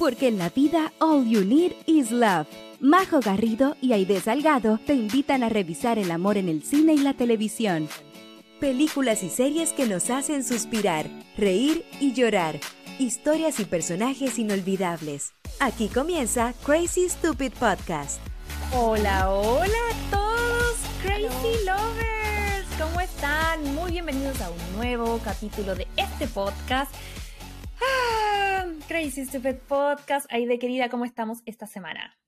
Porque en la vida, all you need is love. Majo Garrido y Aide Salgado te invitan a revisar el amor en el cine y la televisión. Películas y series que nos hacen suspirar, reír y llorar. Historias y personajes inolvidables. Aquí comienza Crazy Stupid Podcast. Hola, hola a todos, Crazy Lovers. ¿Cómo están? Muy bienvenidos a un nuevo capítulo de este podcast. Ah, Crazy Stupid Podcast. Aide querida, ¿cómo estamos esta semana?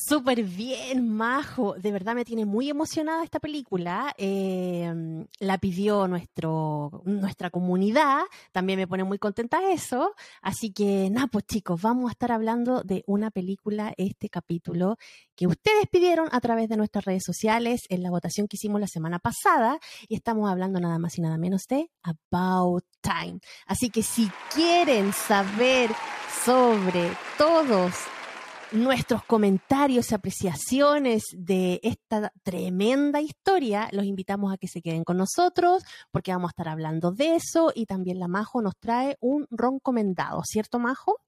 Súper bien, Majo. De verdad me tiene muy emocionada esta película. Eh, la pidió nuestro, nuestra comunidad. También me pone muy contenta eso. Así que, nada, pues chicos, vamos a estar hablando de una película, este capítulo, que ustedes pidieron a través de nuestras redes sociales en la votación que hicimos la semana pasada. Y estamos hablando nada más y nada menos de About Time. Así que si quieren saber sobre todos nuestros comentarios y apreciaciones de esta tremenda historia, los invitamos a que se queden con nosotros porque vamos a estar hablando de eso y también la Majo nos trae un ron comendado, ¿cierto Majo?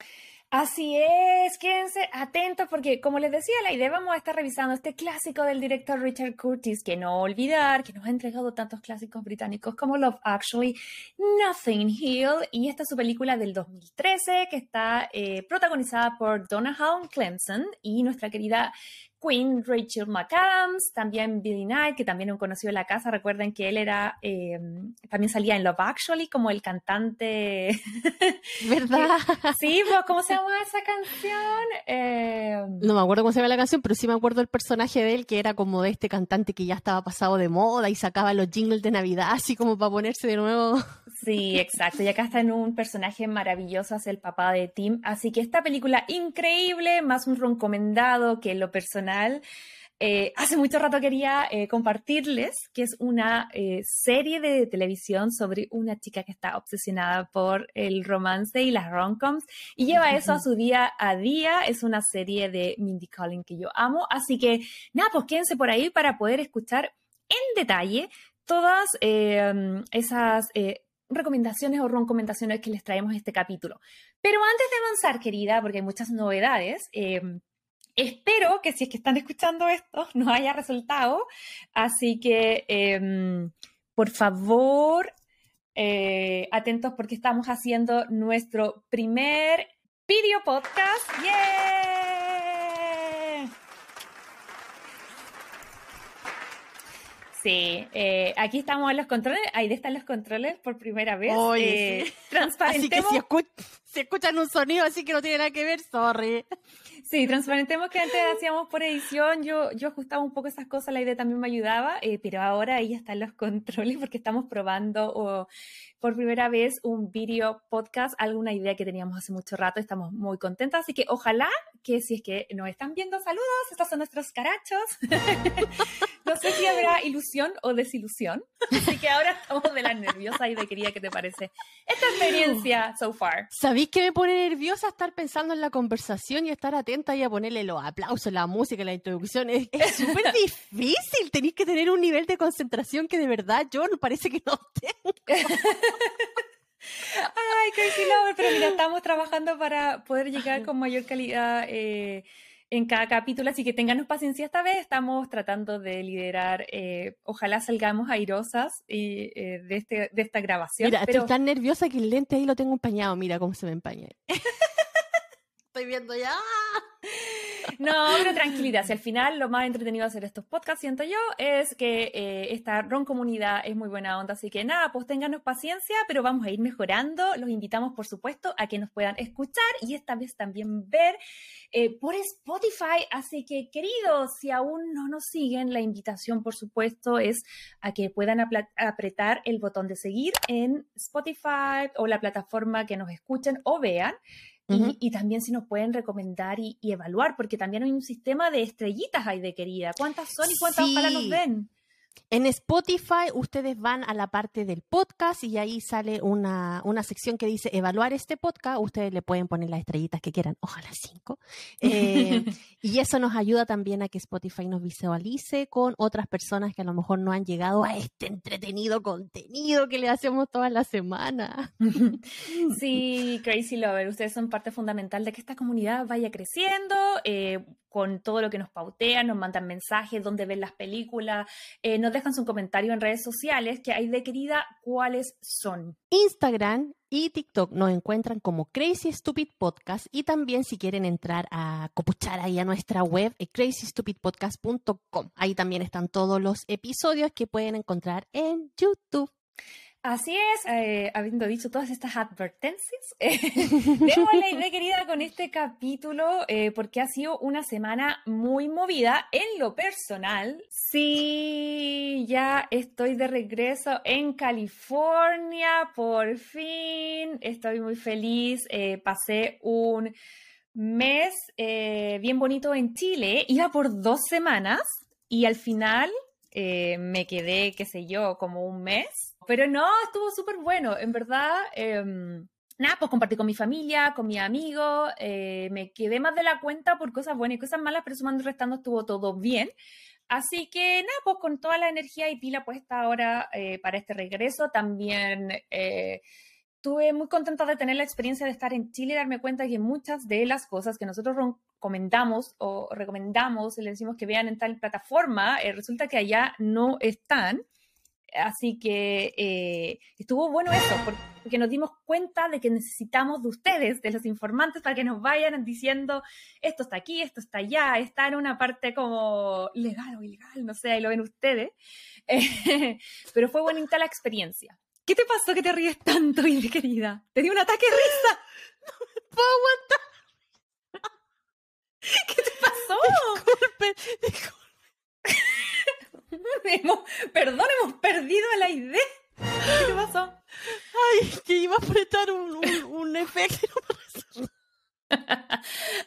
Así es, quédense atentos porque como les decía, la idea vamos a estar revisando este clásico del director Richard Curtis, que no olvidar, que nos ha entregado tantos clásicos británicos como Love Actually, Nothing Hill y esta es su película del 2013 que está eh, protagonizada por Donna Halm Clemson y nuestra querida Queen Rachel McAdams, también Billy Knight, que también un conocido en la casa. Recuerden que él era, eh, también salía en Love Actually como el cantante. ¿Verdad? sí, pero ¿cómo se llama esa canción? Eh, no me acuerdo cómo se llama la canción, pero sí me acuerdo el personaje de él, que era como de este cantante que ya estaba pasado de moda y sacaba los jingles de Navidad, así como para ponerse de nuevo. Sí, exacto. Y acá está en un personaje maravilloso, es el papá de Tim. Así que esta película increíble, más un recomendado que lo personal eh, hace mucho rato quería eh, compartirles que es una eh, serie de televisión sobre una chica que está obsesionada por el romance y las romcoms y lleva eso a su día a día. Es una serie de Mindy Collin que yo amo. Así que nada, pues quédense por ahí para poder escuchar en detalle todas esas recomendaciones o recomendaciones que les traemos este capítulo. Pero antes de avanzar, querida, porque hay muchas novedades, Espero que si es que están escuchando esto, no haya resultado. Así que, em, por favor, eh, atentos porque estamos haciendo nuestro primer video podcast. Sí, eh, aquí estamos en los controles, ahí están los controles por primera vez. Oye, eh, Transparentemos. Así que si, escuchan un sonido así que no tiene nada que ver, sorry. Sí, transparentemos que antes hacíamos por edición, yo, yo ajustaba un poco esas cosas, la idea también me ayudaba, eh, pero ahora ahí están los controles porque estamos probando o, por primera vez un video podcast, alguna idea que teníamos hace mucho rato, estamos muy contentas, así que ojalá que si es que nos están viendo, saludos, estos son nuestros carachos. no sé si habrá ilusión o desilusión, así que ahora estamos de la nerviosa y de quería que te parece esta experiencia so far. ¿Sabéis que me pone nerviosa estar pensando en la conversación y estar atenta y a ponerle los aplausos, la música, la introducción? Es súper difícil, tenéis que tener un nivel de concentración que de verdad yo parece que no tengo. Ay, crazy lover, pero mira, estamos trabajando para poder llegar con mayor calidad eh, en cada capítulo, así que tenganos paciencia esta vez. Estamos tratando de liderar, eh, ojalá salgamos airosas y, eh, de, este, de esta grabación. Mira, estoy tan nerviosa que el lente ahí lo tengo empañado, mira cómo se me empaña. estoy viendo ya. No, pero tranquilidad. Si al final lo más entretenido de hacer estos podcasts, siento yo, es que eh, esta RON comunidad es muy buena onda. Así que nada, pues ténganos paciencia, pero vamos a ir mejorando. Los invitamos, por supuesto, a que nos puedan escuchar y esta vez también ver eh, por Spotify. Así que, queridos, si aún no nos siguen, la invitación, por supuesto, es a que puedan apretar el botón de seguir en Spotify o la plataforma que nos escuchen o vean y, también si nos pueden recomendar y, evaluar, porque también hay un sistema de estrellitas ahí de querida. ¿Cuántas son y cuántas ojalá nos ven? En Spotify ustedes van a la parte del podcast y ahí sale una, una, sección que dice evaluar este podcast. Ustedes le pueden poner las estrellitas que quieran, ojalá cinco. Eh, y eso nos ayuda también a que Spotify nos visualice con otras personas que a lo mejor no han llegado a este entretenido contenido que le hacemos toda la semana. Sí, Crazy Lover, ustedes son parte fundamental de que esta comunidad vaya creciendo. Eh, con todo lo que nos pautean, nos mandan mensajes, dónde ven las películas, eh, nos dejan su comentario en redes sociales, que hay de querida, ¿cuáles son? Instagram y TikTok nos encuentran como Crazy Stupid Podcast y también si quieren entrar a copuchar ahí a nuestra web eh, crazystupidpodcast.com. Ahí también están todos los episodios que pueden encontrar en YouTube. Así es, eh, habiendo dicho todas estas advertencias, eh, la idea querida con este capítulo eh, porque ha sido una semana muy movida en lo personal. Sí, ya estoy de regreso en California, por fin, estoy muy feliz, eh, pasé un mes bien bonito en Chile, iba por dos semanas y al final me quedé, qué sé yo, como un mes pero no, estuvo súper bueno, en verdad. Em, nada, pues compartí con mi familia, con mi amigo, eh, me quedé más de la cuenta por cosas buenas y cosas malas, pero sumando y restando estuvo todo bien. Así que nada, pues con toda la energía y pila puesta ahora eh, para este regreso, también eh, estuve muy contenta de tener la experiencia de estar en Chile y darme cuenta que muchas de las cosas que nosotros comentamos o recomendamos y le decimos que vean en tal plataforma, resulta que allá no están. Así que eh, estuvo bueno eso, porque nos dimos cuenta de que necesitamos de ustedes, de los informantes, para que nos vayan diciendo esto está aquí, esto está allá, está en una parte como legal o ilegal, no sé, ahí lo ven ustedes. pero fue bonita la experiencia. ¿Qué te pasó que te ríes tanto, querida? ¿Te dio un ataque de risa? No me puedo aguantar. ¿Qué te pasó? Disculpe, disculpe. Perdón, hemos perdido la idea. ¿Qué pasó? Ay, que iba a apretar un, un, efecto.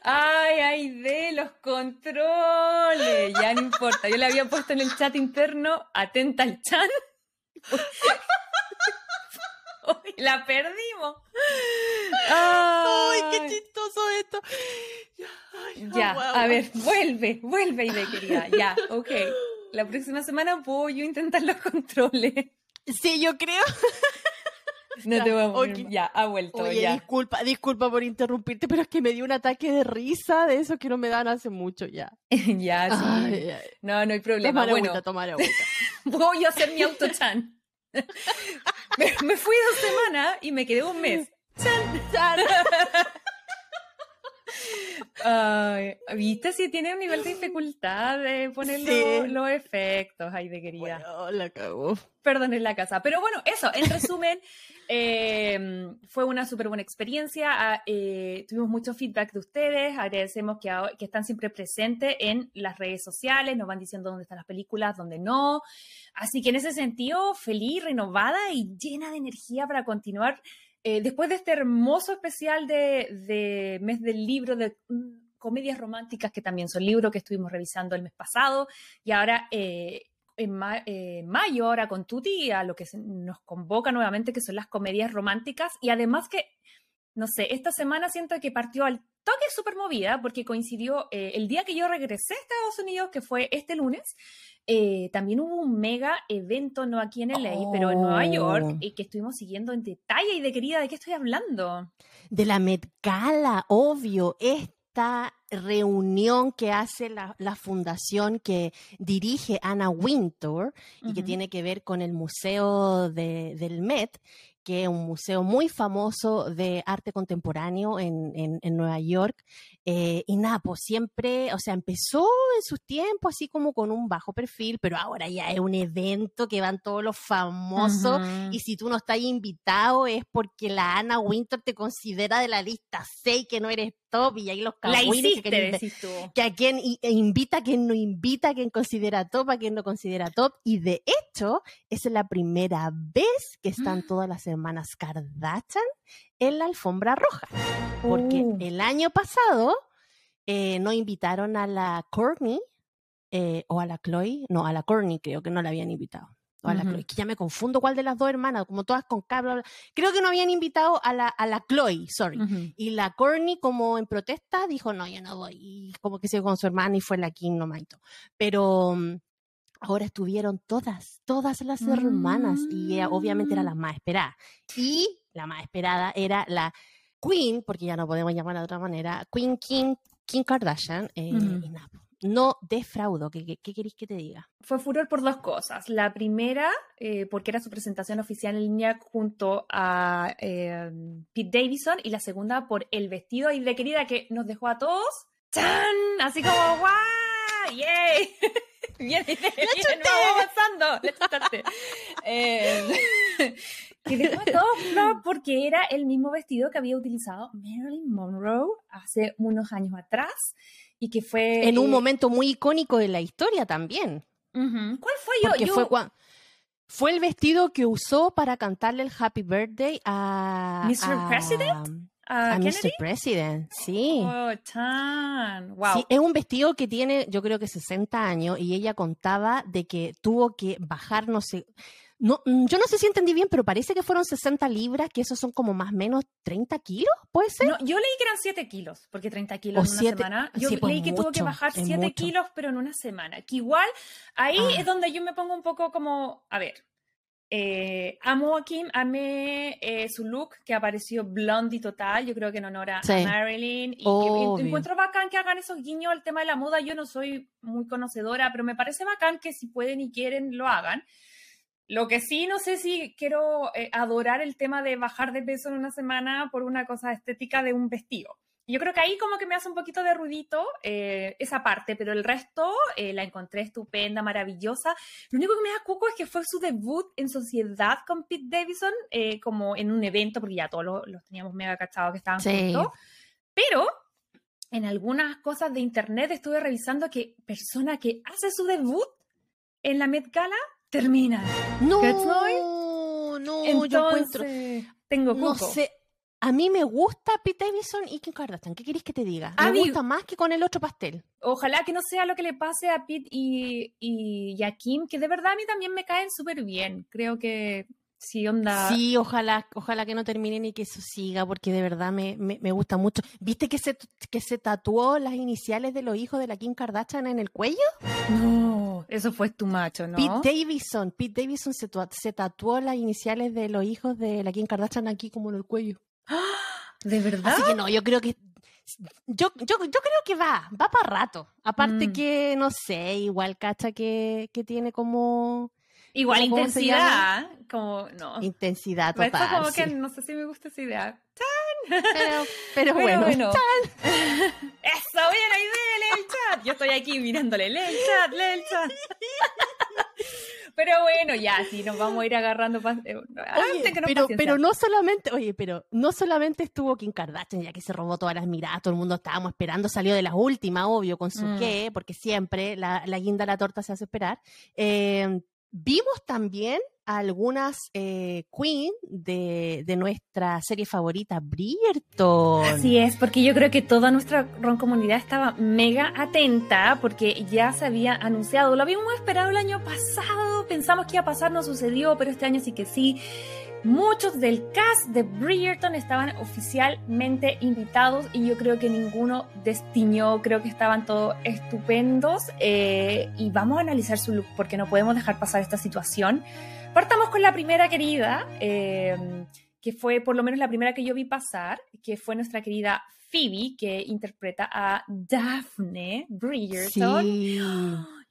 Ay, ay, de los controles. Ya no importa. Yo le había puesto en el chat interno, atenta al chat. la perdimos. Ay, qué chistoso esto. ya, a ver, vuelve, vuelve, Ide, querida. Ya, ok la próxima semana puedo yo intentar los controles. Sí, yo creo. No te voy a Ya, ha vuelto. Oye, ya. disculpa, disculpa por interrumpirte, pero es que me dio un ataque de risa de eso que no me dan hace mucho ya. ya, sí. No, no hay problema. Tomar bueno, agüita, tomar agüita. voy a hacer mi auto-chan. me, fui dos semanas y me quedé un mes. ¡Chan! ¡Chan! Ay, ¿Viste si tiene un nivel de dificultad de poner los, efectos? Ay, de querida. Bueno, la cagó. Perdón, en la casa. Pero bueno, eso, en resumen, em, fue una súper buena experiencia. Ah, eh, tuvimos mucho feedback de ustedes. Agradecemos que, que están siempre presentes en las redes sociales. Nos van diciendo dónde están las películas, dónde no. Así que en ese sentido, feliz, renovada y llena de energía para continuar eh, después de este hermoso especial de, mes del libro de mm, comedias románticas, que también son libros que estuvimos revisando el mes pasado, y ahora eh, en eh, mayo, ahora con Tuti, a lo que nos convoca nuevamente, que son las comedias románticas, y además que, no sé, esta semana siento que partió al toque súper movida, porque coincidió el día que yo regresé a Estados Unidos, que fue este lunes, eh, también hubo un mega evento, no aquí en LA, pero en Nueva York, y oh. que estuvimos siguiendo en detalle. Y de querida, ¿de qué estoy hablando? De la Met Gala, obvio. Esta reunión que hace la, fundación que dirige Anna Wintour y que tiene que ver con el Museo del Met que es un museo muy famoso de arte contemporáneo en, en, Nueva York. Eh, y nada, pues siempre, o sea, empezó en sus tiempos así como con un bajo perfil, pero ahora ya es un evento que van todos los famosos. Y si tú no estás invitado es porque la Ana Winter te considera de la lista 6 que no eres top y ahí los cagüines que, que, a quien e invita, a quien no invita, a quien considera top, a quien no considera top. Y de hecho, es la primera vez que están todas las hermanas Kardashian en la alfombra roja. Porque Uh. el año pasado eh, no invitaron a la Courtney eh, o a la Chloe, no, a la Courtney creo que no la habían invitado. O a la. Chloe, que ya me confundo cuál de las dos hermanas, como todas con K, bla, bla. Creo que no habían invitado a la, a la Chloe, sorry. Y la Courtney, como en protesta, dijo, no, yo no voy. Y como que se fue con su hermana y fue la Kim nomás y todo. Pero mm, ahora estuvieron todas, todas las hermanas. Y ella obviamente era la más esperada. Y la más esperada era la Queen, porque ya no podemos llamar de otra manera, Queen Kim, Kim Kardashian. eh, y nada, po. No defraudo. ¿Qué, qué, qué queréis que te diga? Fue furor por dos cosas. La primera, eh, porque era su presentación oficial en línea junto a eh, Pete Davidson. Y la segunda, por el vestido y de querida que nos dejó a todos. ¡Chan! Así como ¡guau! ¡Yay! Bien, bien, bien, vamos avanzando. Eh, que dejó a todos flor porque era el mismo vestido que había utilizado Marilyn Monroe hace unos años atrás. Y que fue. En un eh, momento muy icónico de la historia también. ¿Cuál fue yo? Porque yo fue Fue el vestido que usó para cantarle el Happy Birthday a... Mr. a- President? ¿A? Mr. President, sí. Oh, chan. Wow. Sí, es un vestido que tiene, yo creo que 60 años, y ella contaba de que tuvo que bajar, no sé, no, mm, yo no sé si entendí bien, pero parece que fueron 60 libras, que esos son como más o menos 30 kilos, ¿puede ser? No, yo leí que eran 7 kilos, porque 30 kilos O en una semana. Yo sí, pues leí que tuvo que bajar es 7 mucho. kilos, pero en una semana. Que igual, ahí Ah. es donde yo me pongo un poco como, a ver, eh, amo a Kim, amé eh, su look, que apareció blondie total, yo creo que en honor a, Sí. Marilyn. Y que encuentro bacán que hagan esos guiños al tema de la moda. Yo no soy muy conocedora, pero me parece bacán que si pueden y quieren, lo hagan. Lo que sí, no sé si quiero eh, adorar el tema de bajar de peso en una semana por una cosa estética de un vestido. Yo creo que ahí como que me hace un poquito de ruidito eh, esa parte, pero el resto eh, la encontré estupenda, maravillosa. Lo único que me da cuco es que fue su debut en sociedad con Pete Davidson, eh, como en un evento, porque ya todos los, los teníamos mega cachados que estaban Sí. juntos. Pero en algunas cosas de internet estuve revisando que persona que hace su debut en la Met Gala termina. No, ¿Cachai? no, Entonces, yo encuentro, tengo no cuco. sé, a mí me gusta Pete Davidson y Kim Kardashian, ¿qué queréis que te diga? A Me mí- gusta más que con el otro pastel. Ojalá que no sea lo que le pase a Pete y, y, y a Kim, que de verdad a mí también me caen súper bien. Creo que sí, onda. Sí, ojalá, ojalá que no terminen y que eso siga, porque de verdad me, me, me gusta mucho. ¿Viste que se, que se tatuó las iniciales de los hijos de la Kim Kardashian en el cuello? No, eso fue tu macho, ¿no? Pete Davidson, Pete Davidson se, se tatuó las iniciales de los hijos de la Kim Kardashian aquí como en el cuello. ¿De verdad? Así que no, yo creo que yo, yo, yo creo que va, va para rato. Aparte Mm. que, no sé, igual cacha que, que tiene como Igual ¿cómo se intensidad, como, no. intensidad Esto total. como que no sé si me gusta esa idea. Pero, pero Pero bueno, bueno. Eso, buena idea, lee el chat. Yo estoy aquí mirándole, lee el chat, lee el chat. Pero bueno, ya, sí, nos vamos a ir agarrando. eh, Oye, nos pero, pero no solamente, oye, pero no solamente estuvo Kim Kardashian, ya que se robó todas las miradas, todo el mundo estábamos esperando, salió de las últimas, obvio, con su Mm. qué, porque siempre la, la guinda la torta se hace esperar. Eh, vimos también algunas eh, queen de, de nuestra serie favorita, Bridgerton. Así es, porque yo creo que toda nuestra ron comunidad estaba mega atenta porque ya se había anunciado, lo habíamos esperado el año pasado, pensamos que iba a pasar, no sucedió, pero este año sí que sí. Muchos del cast de Bridgerton estaban oficialmente invitados y yo creo que ninguno destiñó, creo que estaban todos estupendos eh, y vamos a analizar su look porque no podemos dejar pasar esta situación. Partamos con la primera querida, eh, que fue por lo menos la primera que yo vi pasar, que fue nuestra querida Phoebe, que interpreta a Daphne Bridgerton. Sí.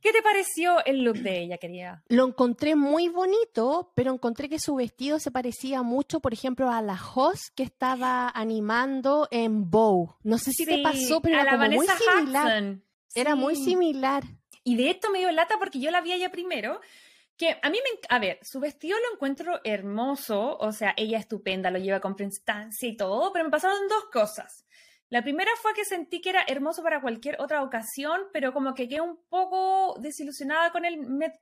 ¿Qué te pareció el look de ella, querida? Lo encontré muy bonito, pero encontré que su vestido se parecía mucho, por ejemplo, a la host que estaba animando en Bow. No sé si te Sí, pasó, pero era como muy similar. Hudson. Era muy similar. Y de esto me dio lata porque yo la vi a ella primero. A mí me. A ver, su vestido lo encuentro hermoso. O sea, ella estupenda, lo lleva con prestancia y todo. Pero me pasaron dos cosas. La primera fue que sentí que era hermoso para cualquier otra ocasión, pero como que quedé un poco desilusionada con el Met.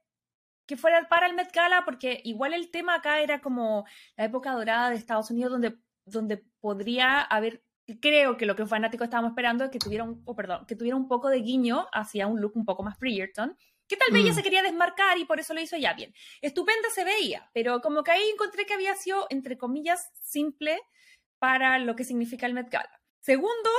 Que fuera para el Met Gala, porque igual el tema acá era como la época dorada de Estados Unidos, donde donde podría haber creo que lo que fanáticos estábamos esperando es que tuviera un, perdón, que tuviera un poco de guiño hacia un look un poco más Bridgerton, que tal vez ella mm. se quería desmarcar y por eso lo hizo ya bien. Estupenda se veía, pero como que ahí encontré que había sido, entre comillas, simple para lo que significa el Met Gala. Segundo,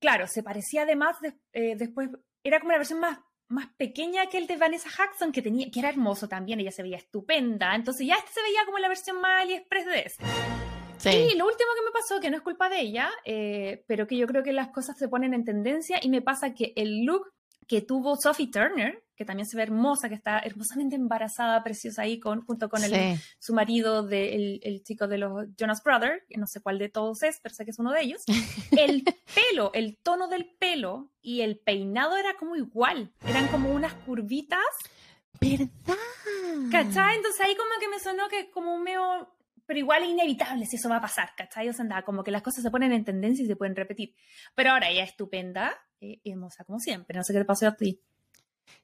claro, se parecía además eh, después, era como la versión más, más pequeña que el de Vanessa Hudson, que, tenía, que era hermoso también, ella se veía estupenda, entonces ya este se veía como la versión más AliExpress de ese. Y lo último que me pasó, que no es culpa de ella, eh, pero que yo creo que las cosas se ponen en tendencia y me pasa que el look que tuvo Sophie Turner, que también se ve hermosa, que está hermosamente embarazada, preciosa ahí, con, junto con el, su marido, de, el, chico de los Jonas Brothers, que no sé cuál de todos es, pero sé que es uno de ellos. El pelo, el tono del pelo y el peinado era como igual, eran como unas curvitas. ¿Verdad? ¿Cachai? Entonces ahí como que me sonó que como un medio pero igual es inevitable si eso va a pasar, ¿cachai? O sea, como que las cosas se ponen en tendencia y se pueden repetir. Pero ahora ella es estupenda, eh, hermosa como siempre, no sé qué te pasó a ti.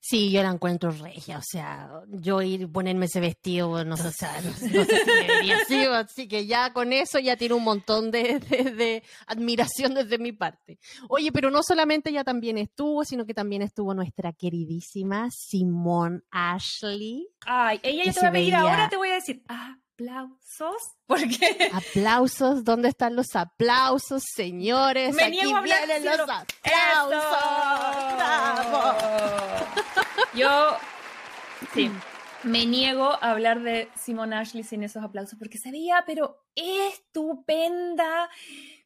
Sí, yo la encuentro regia, o sea, yo ir ponerme ese vestido, no, sé, no, sé si debería ser, así que ya con eso ya tiene un montón de, de, admiración desde mi parte. Oye, pero no solamente ella también estuvo, sino que también estuvo nuestra queridísima Simone Ashley. Ay, ella ya te va a pedir ahora, te voy a decir, ah, aplausos. Porque. Aplausos, ¿dónde están los aplausos, señores? Me Aquí vienen los aplausos. Yo. Sí. Me niego a hablar de Simone Ashley sin esos aplausos porque se veía, pero estupenda.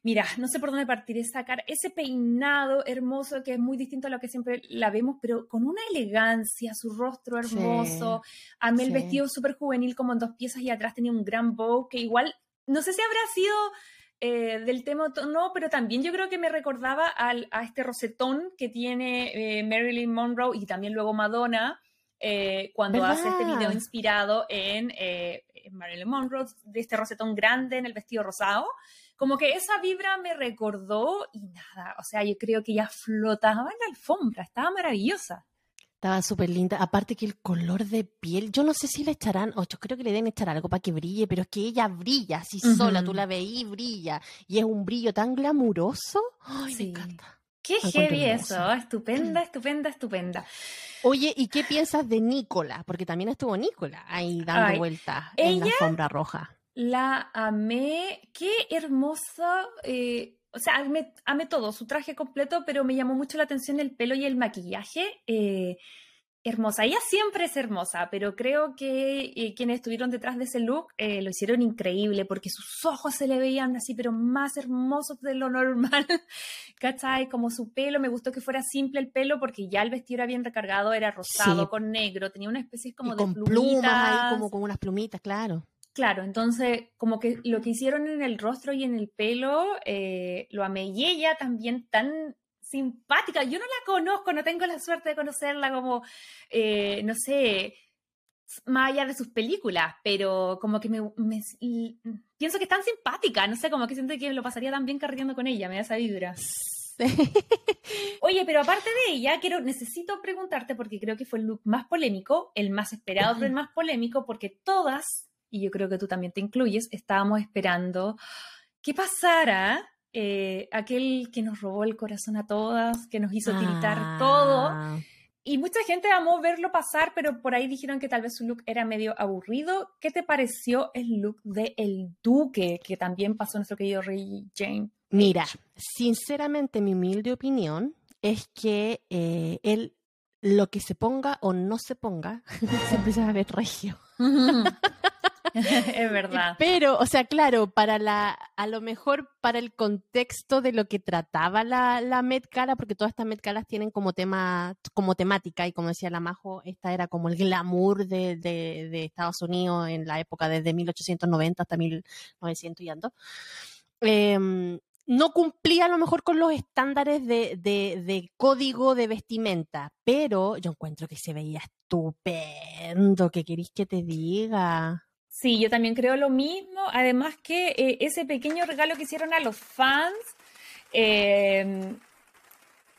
Mira, no sé por dónde partir, es sacar ese peinado hermoso que es muy distinto a lo que siempre la vemos, pero con una elegancia, su rostro hermoso. a mí el vestido súper juvenil, como en dos piezas y atrás tenía un gran bow que igual, no sé si habrá sido eh, del tema no, pero también yo creo que me recordaba al, a este rosetón que tiene eh, Marilyn Monroe y también luego Madonna. Eh, cuando hace este video inspirado en, en, Marilyn Monroe, de este rosetón grande en el vestido rosado como que esa vibra me recordó y nada, o sea, yo creo que ya flotaba en la alfombra, estaba maravillosa. Estaba súper linda. Aparte que el color de piel, yo no sé si le echarán, o yo creo que le deben echar algo para que brille, pero es que ella brilla así sola, tú la veís y brilla. Y es un brillo tan glamuroso. Ay, me encanta. Qué heavy eso, estupenda, estupenda, estupenda. Oye, ¿y qué piensas de Nicola? Porque también estuvo Nicola ahí dando vueltas en la alfombra roja la amé, qué hermosa, eh, o sea, amé, todo, su traje completo, pero me llamó mucho la atención el pelo y el maquillaje. Eh, hermosa, ella siempre es hermosa, pero creo que eh, quienes estuvieron detrás de ese look lo hicieron increíble porque sus ojos se le veían así, pero más hermosos de lo normal, ¿cachai? Como su pelo, me gustó que fuera simple el pelo porque ya el vestido era bien recargado, era rosado con negro, tenía una especie como de con plumas ahí, como con unas plumitas, claro. Claro, entonces como que lo que hicieron en el rostro y en el pelo eh, lo amé y ella también tan simpática. Yo no la conozco, no tengo la suerte de conocerla como, eh, no sé, más allá de sus películas, pero como que me, pienso que es tan simpática, no sé, como que siento que lo pasaría tan bien carreteando con ella, me da esa vibra. Oye, pero aparte de ella, quiero, necesito preguntarte, porque creo que fue el look más polémico, el más esperado, pero el más polémico, porque todas y yo creo que tú también te incluyes, estábamos esperando qué pasara eh, aquel que nos robó el corazón a todas, que nos hizo tiritar todo. Ah. Y mucha gente amó verlo pasar, pero por ahí dijeron que tal vez su look era medio aburrido. ¿Qué te pareció el look de El Duque, que también pasó nuestro querido Rey Jane? Mira, sinceramente mi humilde opinión es que eh, él lo que se ponga o no se ponga, siempre se va a ver regio. es verdad. Pero, o sea, claro, para la, a lo mejor para el contexto de lo que trataba la, la Met Gala, porque todas estas Met Galas tienen como tema, como temática, y como decía la Majo, esta era como el glamour de, de, Estados Unidos en la época desde 1890 hasta 1900 y ando. Em, no cumplía a lo mejor con los estándares de, de, de, código de vestimenta, pero yo encuentro que se veía estupendo. ¿Qué queréis que te diga? Sí, yo también creo lo mismo. Además que eh, ese pequeño regalo que hicieron a los fans. Eh,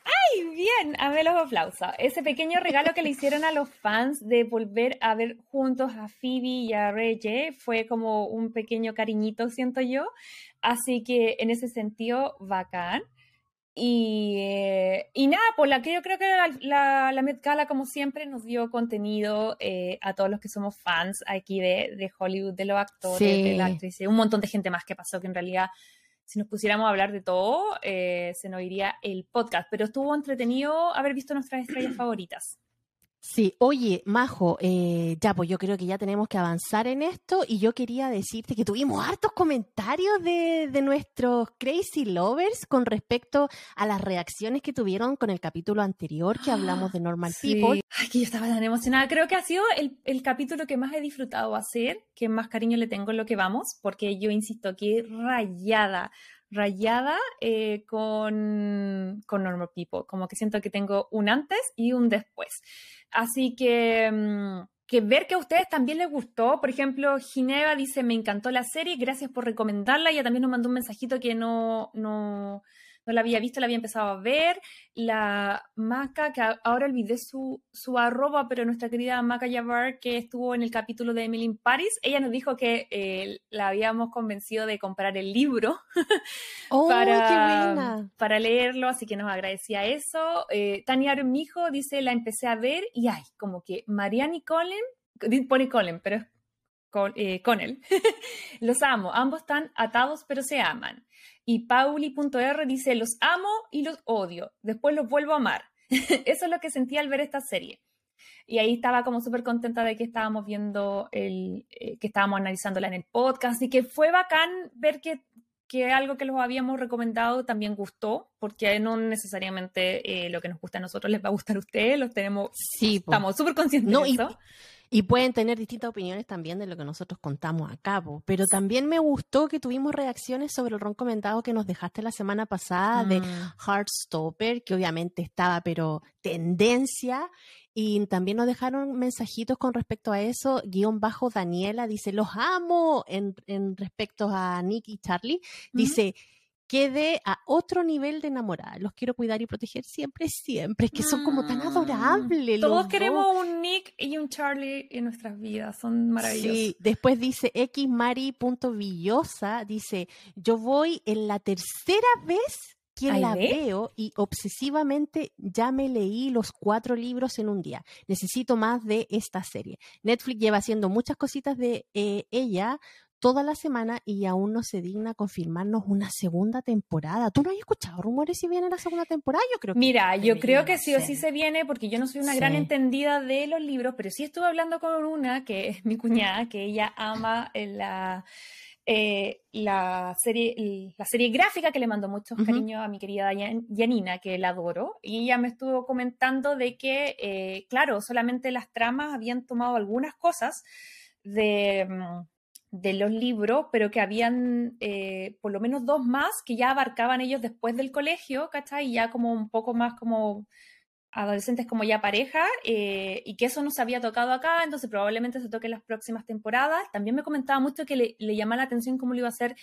¡Ay, bien! bien, amé los aplausos. Ese pequeño regalo que le hicieron a los fans de volver a ver juntos a Phoebe y a Reggie fue como un pequeño cariñito, siento yo. Así que en ese sentido, bacán. Y, eh, y nada, pues la que yo creo que la, la, Met Gala, como siempre, nos dio contenido eh, a todos los que somos fans aquí de, de Hollywood, de los actores, de la actriz, un montón de gente más que pasó, que en realidad, si nos pusiéramos a hablar de todo, eh, se nos iría el podcast. Pero estuvo entretenido haber visto nuestras estrellas favoritas. Sí, oye, Majo, eh, ya, pues yo creo que ya tenemos que avanzar en esto y yo quería decirte que tuvimos hartos comentarios de, de, nuestros Crazy Lovers con respecto a las reacciones que tuvieron con el capítulo anterior que hablamos de Normal sí. People. Ay, que yo estaba tan emocionada. Creo que ha sido el, el, capítulo que más he disfrutado hacer, que más cariño le tengo en lo que vamos, porque yo insisto que rayada, rayada eh, con, con Normal People. Como que siento que tengo un antes y un después. Así que, mm, que ver que a ustedes también les gustó. Por ejemplo, Gineva dice, me encantó la serie, gracias por recomendarla. Ella también nos mandó un mensajito que no, no, no la había visto, la había empezado a ver. La Maca, que ahora olvidé su, su arroba, pero nuestra querida Maca Yavar, que estuvo en el capítulo de Emily in Paris, ella nos dijo que eh, la habíamos convencido de comprar el libro oh, para, para leerlo, así que nos agradecía eso. Eh, Tania Armijo dice, la empecé a ver y ay, como que Marianne y Colin, pone Colin, pero es con, eh, con él. los amo, ambos están atados pero se aman. Y Pauli.r dice, los amo y los odio, después los vuelvo a amar. Eso es lo que sentía al ver esta serie. Y ahí estaba como súper contenta de que estábamos viendo, el, eh, que estábamos analizándola en el podcast y que fue bacán ver que, que algo que los habíamos recomendado también gustó, porque no necesariamente eh, lo que nos gusta a nosotros les va a gustar a ustedes, los tenemos, sí, estamos súper conscientes no, de eso. Y, y, pueden tener distintas opiniones también de lo que nosotros contamos a cabo. Pero también me gustó que tuvimos reacciones sobre el ron comentado que nos dejaste la semana pasada mm. de Heartstopper, que obviamente estaba, pero tendencia. Y también nos dejaron mensajitos con respecto a eso. Guión bajo Daniela dice, los amo en, en respecto a Nick y Charlie. Dice, mm -hmm quede a otro nivel de enamorada. Los quiero cuidar y proteger siempre, siempre. Es que son como tan adorables. Todos queremos dos. un Nick y un Charlie en nuestras vidas. Son maravillosos. Sí, después dice xmari.villosa, dice, yo voy en la tercera vez que ¿Ay, la ve? veo y obsesivamente ya me leí los cuatro libros en un día. Necesito más de esta serie. Netflix lleva haciendo muchas cositas de eh, ella toda la semana y aún no se digna confirmarnos una segunda temporada. ¿Tú no has escuchado rumores si viene la segunda temporada? Yo creo que Mira, yo creo que sí o sí se viene porque yo no soy una Sí. gran entendida de los libros, pero sí estuve hablando con una que es mi cuñada, que ella ama eh, la eh, la serie la serie gráfica que le mandó muchos Ujú. cariños a mi querida Yan- Yanina, que la adoro, y ella me estuvo comentando de que, eh, claro, solamente las tramas habían tomado algunas cosas de, mm, de los libros, pero que habían eh, por lo menos dos más que ya abarcaban ellos después del colegio, ¿cachai? Y ya como un poco más como adolescentes como ya pareja, eh, y que eso no se había tocado acá, entonces probablemente se toque en las próximas temporadas. También me comentaba mucho que le, le llamaba la atención cómo lo iba a hacer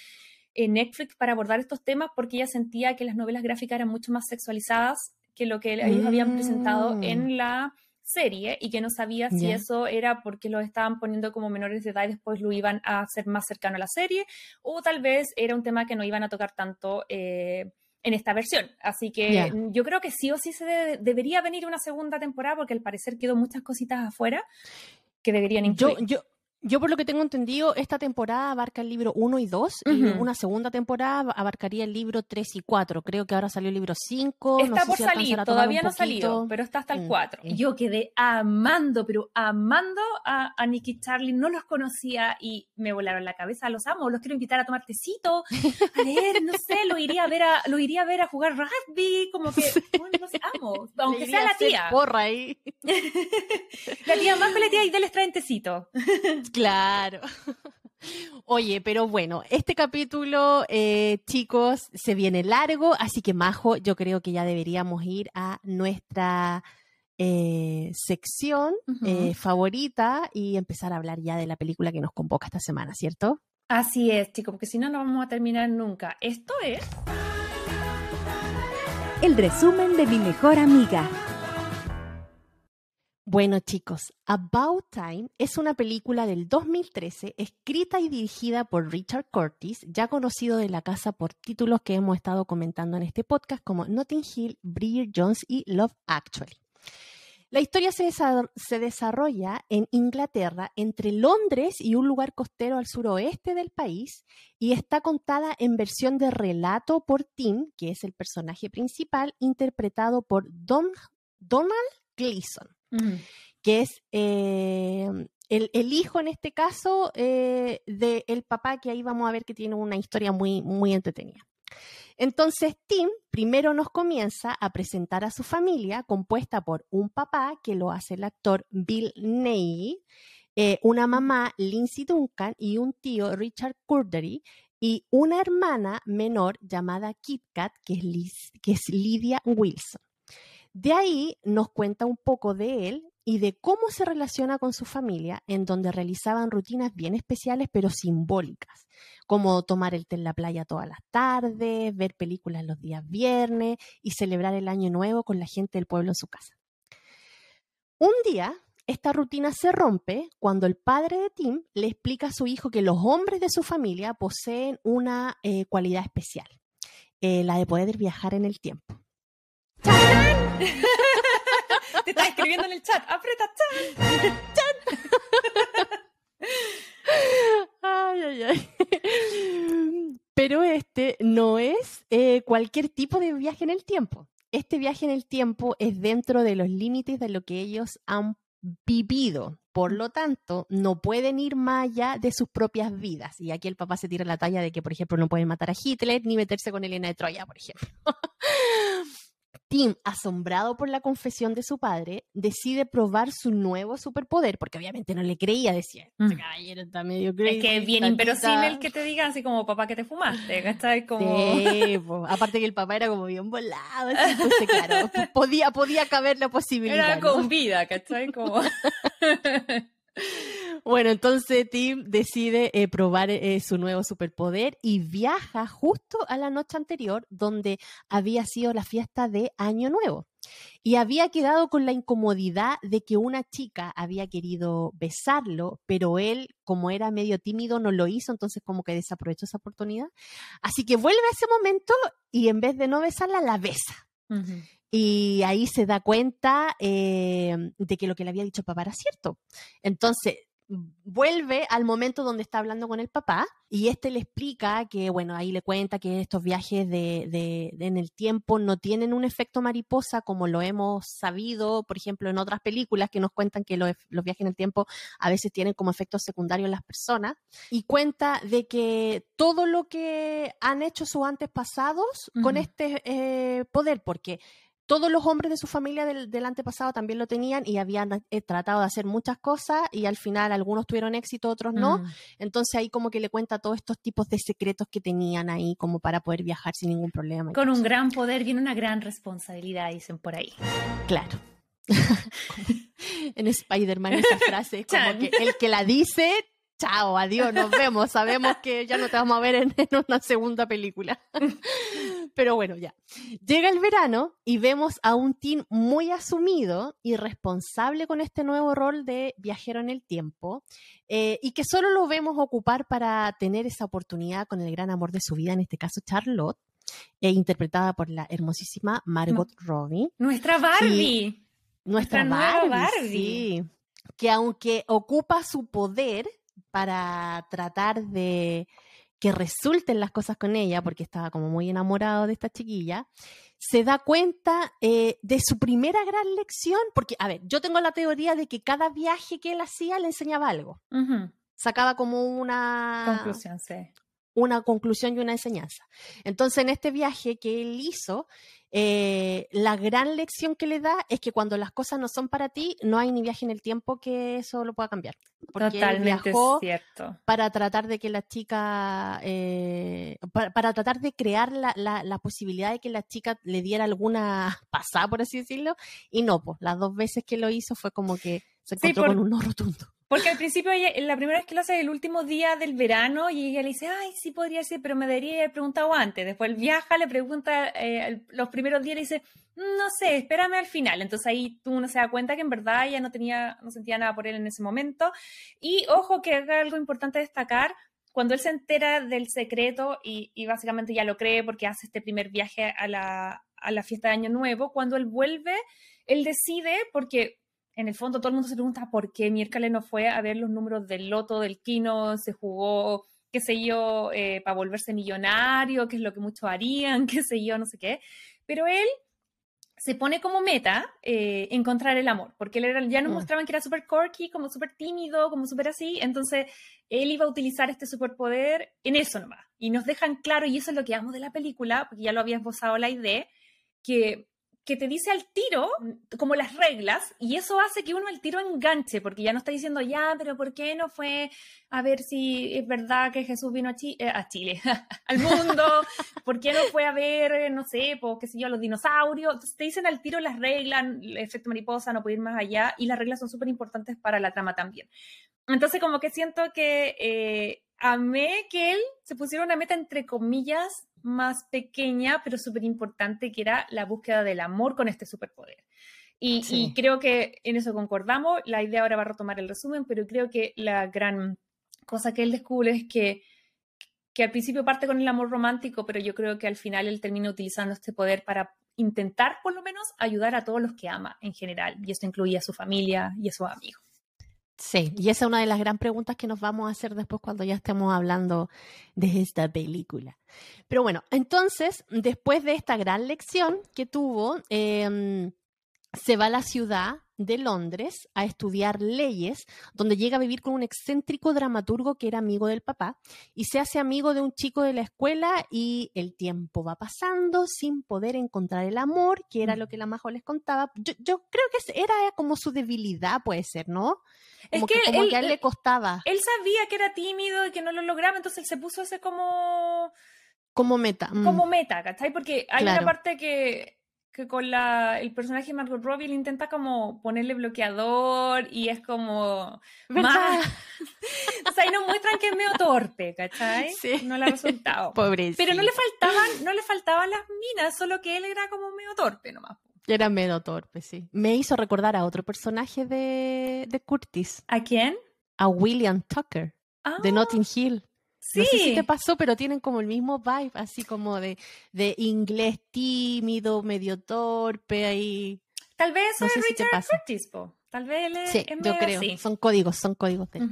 en Netflix para abordar estos temas, porque ella sentía que las novelas gráficas eran mucho más sexualizadas que lo que ellos habían presentado Mm. en la serie y que no sabía si eso era porque los estaban poniendo como menores de edad y después lo iban a hacer más cercano a la serie o tal vez era un tema que no iban a tocar tanto eh, en esta versión. Así que mm, yo creo que sí o sí se de- debería venir una segunda temporada porque al parecer quedó muchas cositas afuera que deberían incluir. yo, yo por lo que tengo entendido, esta temporada abarca el libro 1 y 2 y una segunda temporada abarcaría el libro 3 y 4. Creo que ahora salió el libro 5. Está no sé por si salir, todavía no ha salido, poquito. pero está hasta el Mm, 4. sí. Yo quedé amando, pero amando a, a Nicky y Charlie, no los conocía y me volaron la cabeza, los amo, los quiero invitar a tomar tecito, a leer, no sé, lo iría a ver a, lo iría a ver a jugar rugby, como que bueno, los amo, aunque sea la tía, Porra ahí. la tía más con la tía y les traen tecito. Claro. Oye, pero bueno, este capítulo, eh, chicos, se viene largo, así que Majo, yo creo que ya deberíamos ir a nuestra eh, sección eh, favorita y empezar a hablar ya de la película que nos convoca esta semana, ¿cierto? Así es, chicos, porque si no, no vamos a terminar nunca. Esto es... el resumen de mi mejor amiga. Bueno chicos, About Time es una película del 2013 escrita y dirigida por Richard Curtis, ya conocido de la casa por títulos que hemos estado comentando en este podcast como Notting Hill, Bridget Jones y Love Actually. La historia se, desarrolla en Inglaterra, entre Londres y un lugar costero al suroeste del país, y está contada en versión de relato por Tim, que es el personaje principal, interpretado por Don, Donald Gleason que es eh, el, hijo en este caso eh, del papá, que ahí vamos a ver que tiene una historia muy, muy entretenida. Entonces, Tim primero nos comienza a presentar a su familia, compuesta por un papá, que lo hace el actor Bill Nighy, eh, una mamá, Lindsay Duncan, y un tío, Richard Curdery, y una hermana menor llamada Kit Kat, que es, que es Lydia Wilson. De ahí nos cuenta un poco de él y de cómo se relaciona con su familia, en donde realizaban rutinas bien especiales pero simbólicas, como tomar el té en la playa todas las tardes, ver películas los días viernes y celebrar el año nuevo con la gente del pueblo en su casa. Un día, esta rutina se rompe cuando el padre de Tim le explica a su hijo que los hombres de su familia poseen una eh, cualidad especial, eh, la de poder viajar en el tiempo. Te está escribiendo en el chat. Aprieta chat. Ay, ay, ay. Pero este no es eh, cualquier tipo de viaje en el tiempo. Este viaje en el tiempo es dentro de los límites de lo que ellos han vivido. Por lo tanto, no pueden ir más allá de sus propias vidas. Y aquí el papá se tira la talla de que, por ejemplo, no pueden matar a Hitler ni meterse con Elena de Troya, por ejemplo. Tim, asombrado por la confesión de su padre, decide probar su nuevo superpoder, porque obviamente no le creía, decía, este mm. caballero está medio crazy. Es que es bien inverosímil el que te diga así como, papá, que te fumaste, ¿cachai? Como... Sí, aparte que el papá era como bien volado, así, claro, podía, podía caber la posibilidad. Era con vida, ¿cachai? Como... Bueno, entonces Tim decide eh, probar eh, su nuevo superpoder y viaja justo a la noche anterior donde había sido la fiesta de Año Nuevo. Y había quedado con la incomodidad de que una chica había querido besarlo, pero él, como era medio tímido, no lo hizo, entonces como que desaprovechó esa oportunidad. Así que vuelve a ese momento y en vez de no besarla, la besa. Y ahí se da cuenta eh, de que lo que le había dicho papá era cierto. Entonces, vuelve al momento donde está hablando con el papá y este le explica que, bueno, ahí le cuenta que estos viajes de, en el tiempo no tienen un efecto mariposa como lo hemos sabido, por ejemplo, en otras películas que nos cuentan que los, viajes en el tiempo a veces tienen como efectos secundarios en las personas. Y cuenta de que todo lo que han hecho sus antepasados con este eh, poder, porque todos los hombres de su familia del, antepasado también lo tenían y habían eh, tratado de hacer muchas cosas y al final algunos tuvieron éxito, otros no. Mm. Entonces ahí como que le cuenta todos estos tipos de secretos que tenían ahí como para poder viajar sin ningún problema. Con un gran poder viene una gran responsabilidad, dicen por ahí. Claro. en Spider-Man esa frase, como que el que la dice chao, adiós, nos vemos. Sabemos que ya no te vamos a ver en, una segunda película. Pero bueno, ya. Llega el verano y vemos a un team muy asumido y responsable con este nuevo rol de viajero en el tiempo eh, y que solo lo vemos ocupar para tener esa oportunidad con el gran amor de su vida, en este caso Charlotte, eh, interpretada por la hermosísima Margot Robbie. Nuestra Barbie. nuestra, Barbie, Barbie. Sí. Que aunque ocupa su poder, para tratar de que resulten las cosas con ella, porque estaba como muy enamorado de esta chiquilla, se da cuenta eh, de su primera gran lección, porque, a ver, yo tengo la teoría de que cada viaje que él hacía le enseñaba algo. Sacaba como una... Conclusión, sí una conclusión y una enseñanza. Entonces, en este viaje que él hizo, eh, la gran lección que le da es que cuando las cosas no son para ti, no hay ni viaje en el tiempo que eso lo pueda cambiar. Porque Totalmente cierto. Para tratar de que la chica, eh, para, tratar de crear la, la, posibilidad de que la chica le diera alguna pasada, por así decirlo, y no, pues las dos veces que lo hizo fue como que se encontró con un no rotundo Porque al principio, ella, la primera vez que lo hace es el último día del verano y ella le dice, ay, sí podría ser, pero me debería haber preguntado antes. Después viaja, le pregunta eh, los primeros días le dice, no sé, espérame al final. Entonces ahí tú uno se da cuenta que en verdad ella no tenía, no sentía nada por él en ese momento. Y ojo que algo importante destacar, cuando él se entera del secreto y, y, básicamente ya lo cree porque hace este primer viaje a la, a la fiesta de Año Nuevo, cuando él vuelve, él decide, porque en el fondo todo el mundo se pregunta por qué miércoles no fue a ver los números del loto, del kino, se jugó, qué sé yo, eh, para volverse millonario, qué es lo que muchos harían, qué sé yo, no sé qué. Pero él se pone como meta eh, encontrar el amor, porque él era, ya nos mm. mostraban que era súper quirky, como súper tímido, como súper así, entonces él iba a utilizar este superpoder en eso nomás. Y nos dejan claro, y eso es lo que amo de la película, porque ya lo había esbozado la idea, que que te dice al tiro como las reglas y eso hace que uno al tiro enganche porque ya no está diciendo ya, pero ¿por qué no fue a ver si es verdad que Jesús vino a, eh, Chile, al mundo? ¿Por qué no fue a ver, no sé, pues qué sé yo, los dinosaurios? Entonces te dicen al tiro las reglas, el efecto mariposa, no puede ir más allá y las reglas son súper importantes para la trama también. Entonces como que siento que eh, amé que él se pusiera una meta entre comillas más pequeña, pero súper importante, que era la búsqueda del amor con este superpoder. Y, creo que en eso concordamos. La idea ahora va a retomar el resumen, pero creo que la gran cosa que él descubre es que, que al principio parte con el amor romántico, pero yo creo que al final él termina utilizando este poder para intentar, por lo menos, ayudar a todos los que ama en general. Y esto incluye a su familia y a sus amigos. Sí, y esa es una de las gran preguntas que nos vamos a hacer después cuando ya estemos hablando de esta película. Pero bueno, entonces, después de esta gran lección que tuvo, em, se va a la ciudad de Londres a estudiar leyes, donde llega a vivir con un excéntrico dramaturgo que era amigo del papá y se hace amigo de un chico de la escuela y el tiempo va pasando sin poder encontrar el amor, que era lo que la Majo les contaba. Yo, creo que era como su debilidad, puede ser, ¿no? es que, como que a él le costaba. Él sabía que era tímido y que no lo lograba, entonces él se puso ese como... Como meta. Mm. Como meta, ¿cachai? Porque hay una parte que que con la, el personaje Margot Robbie le intenta como ponerle bloqueador y es como más... o sea, ahí nos muestran que es medio torpe, ¿cachai? Sí. No le ha resultado. Pobrecito. Pero no le faltaban, no le faltaban las minas, solo que él era como medio torpe nomás. Era medio torpe, sí. Me hizo recordar a otro personaje de, de Curtis. ¿A quién? A William Tucker, de ah. Notting Hill. No sé si te pasó, pero tienen como el mismo vibe, así como de, de inglés tímido, medio torpe ahí. Tal vez no es Richard Curtis, Tal vez él sí, yo creo. Son códigos, son códigos de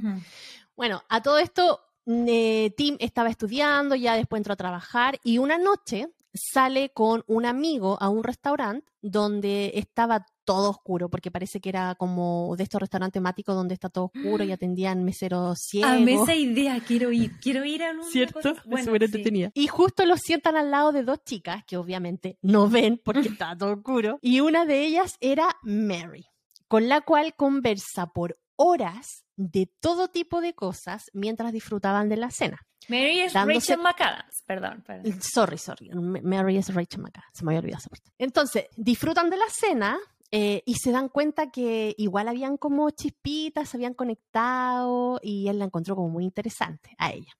Bueno, a todo esto, eh, Tim estaba estudiando, ya después entró a trabajar y una noche sale con un amigo a un restaurante donde estaba todo oscuro, porque parece que era como de estos restaurantes temáticos donde está todo oscuro y atendían meseros ciegos. A esa idea quiero ir, quiero ir a un ¿Cierto? Bueno, tenía. Y justo lo sientan al lado de dos chicas que obviamente no ven porque está todo oscuro. Y una de ellas era Mary, con la cual conversa por horas de todo tipo de cosas mientras disfrutaban de la cena. Mary es Rachel McAdams, perdón, perdón. Sorry, sorry. Mary es Rachel McAdams, se me había olvidado esa parte. Entonces, disfrutan de la cena, eh, y se dan cuenta que igual habían como chispitas, se habían conectado y él la encontró como muy interesante a ella.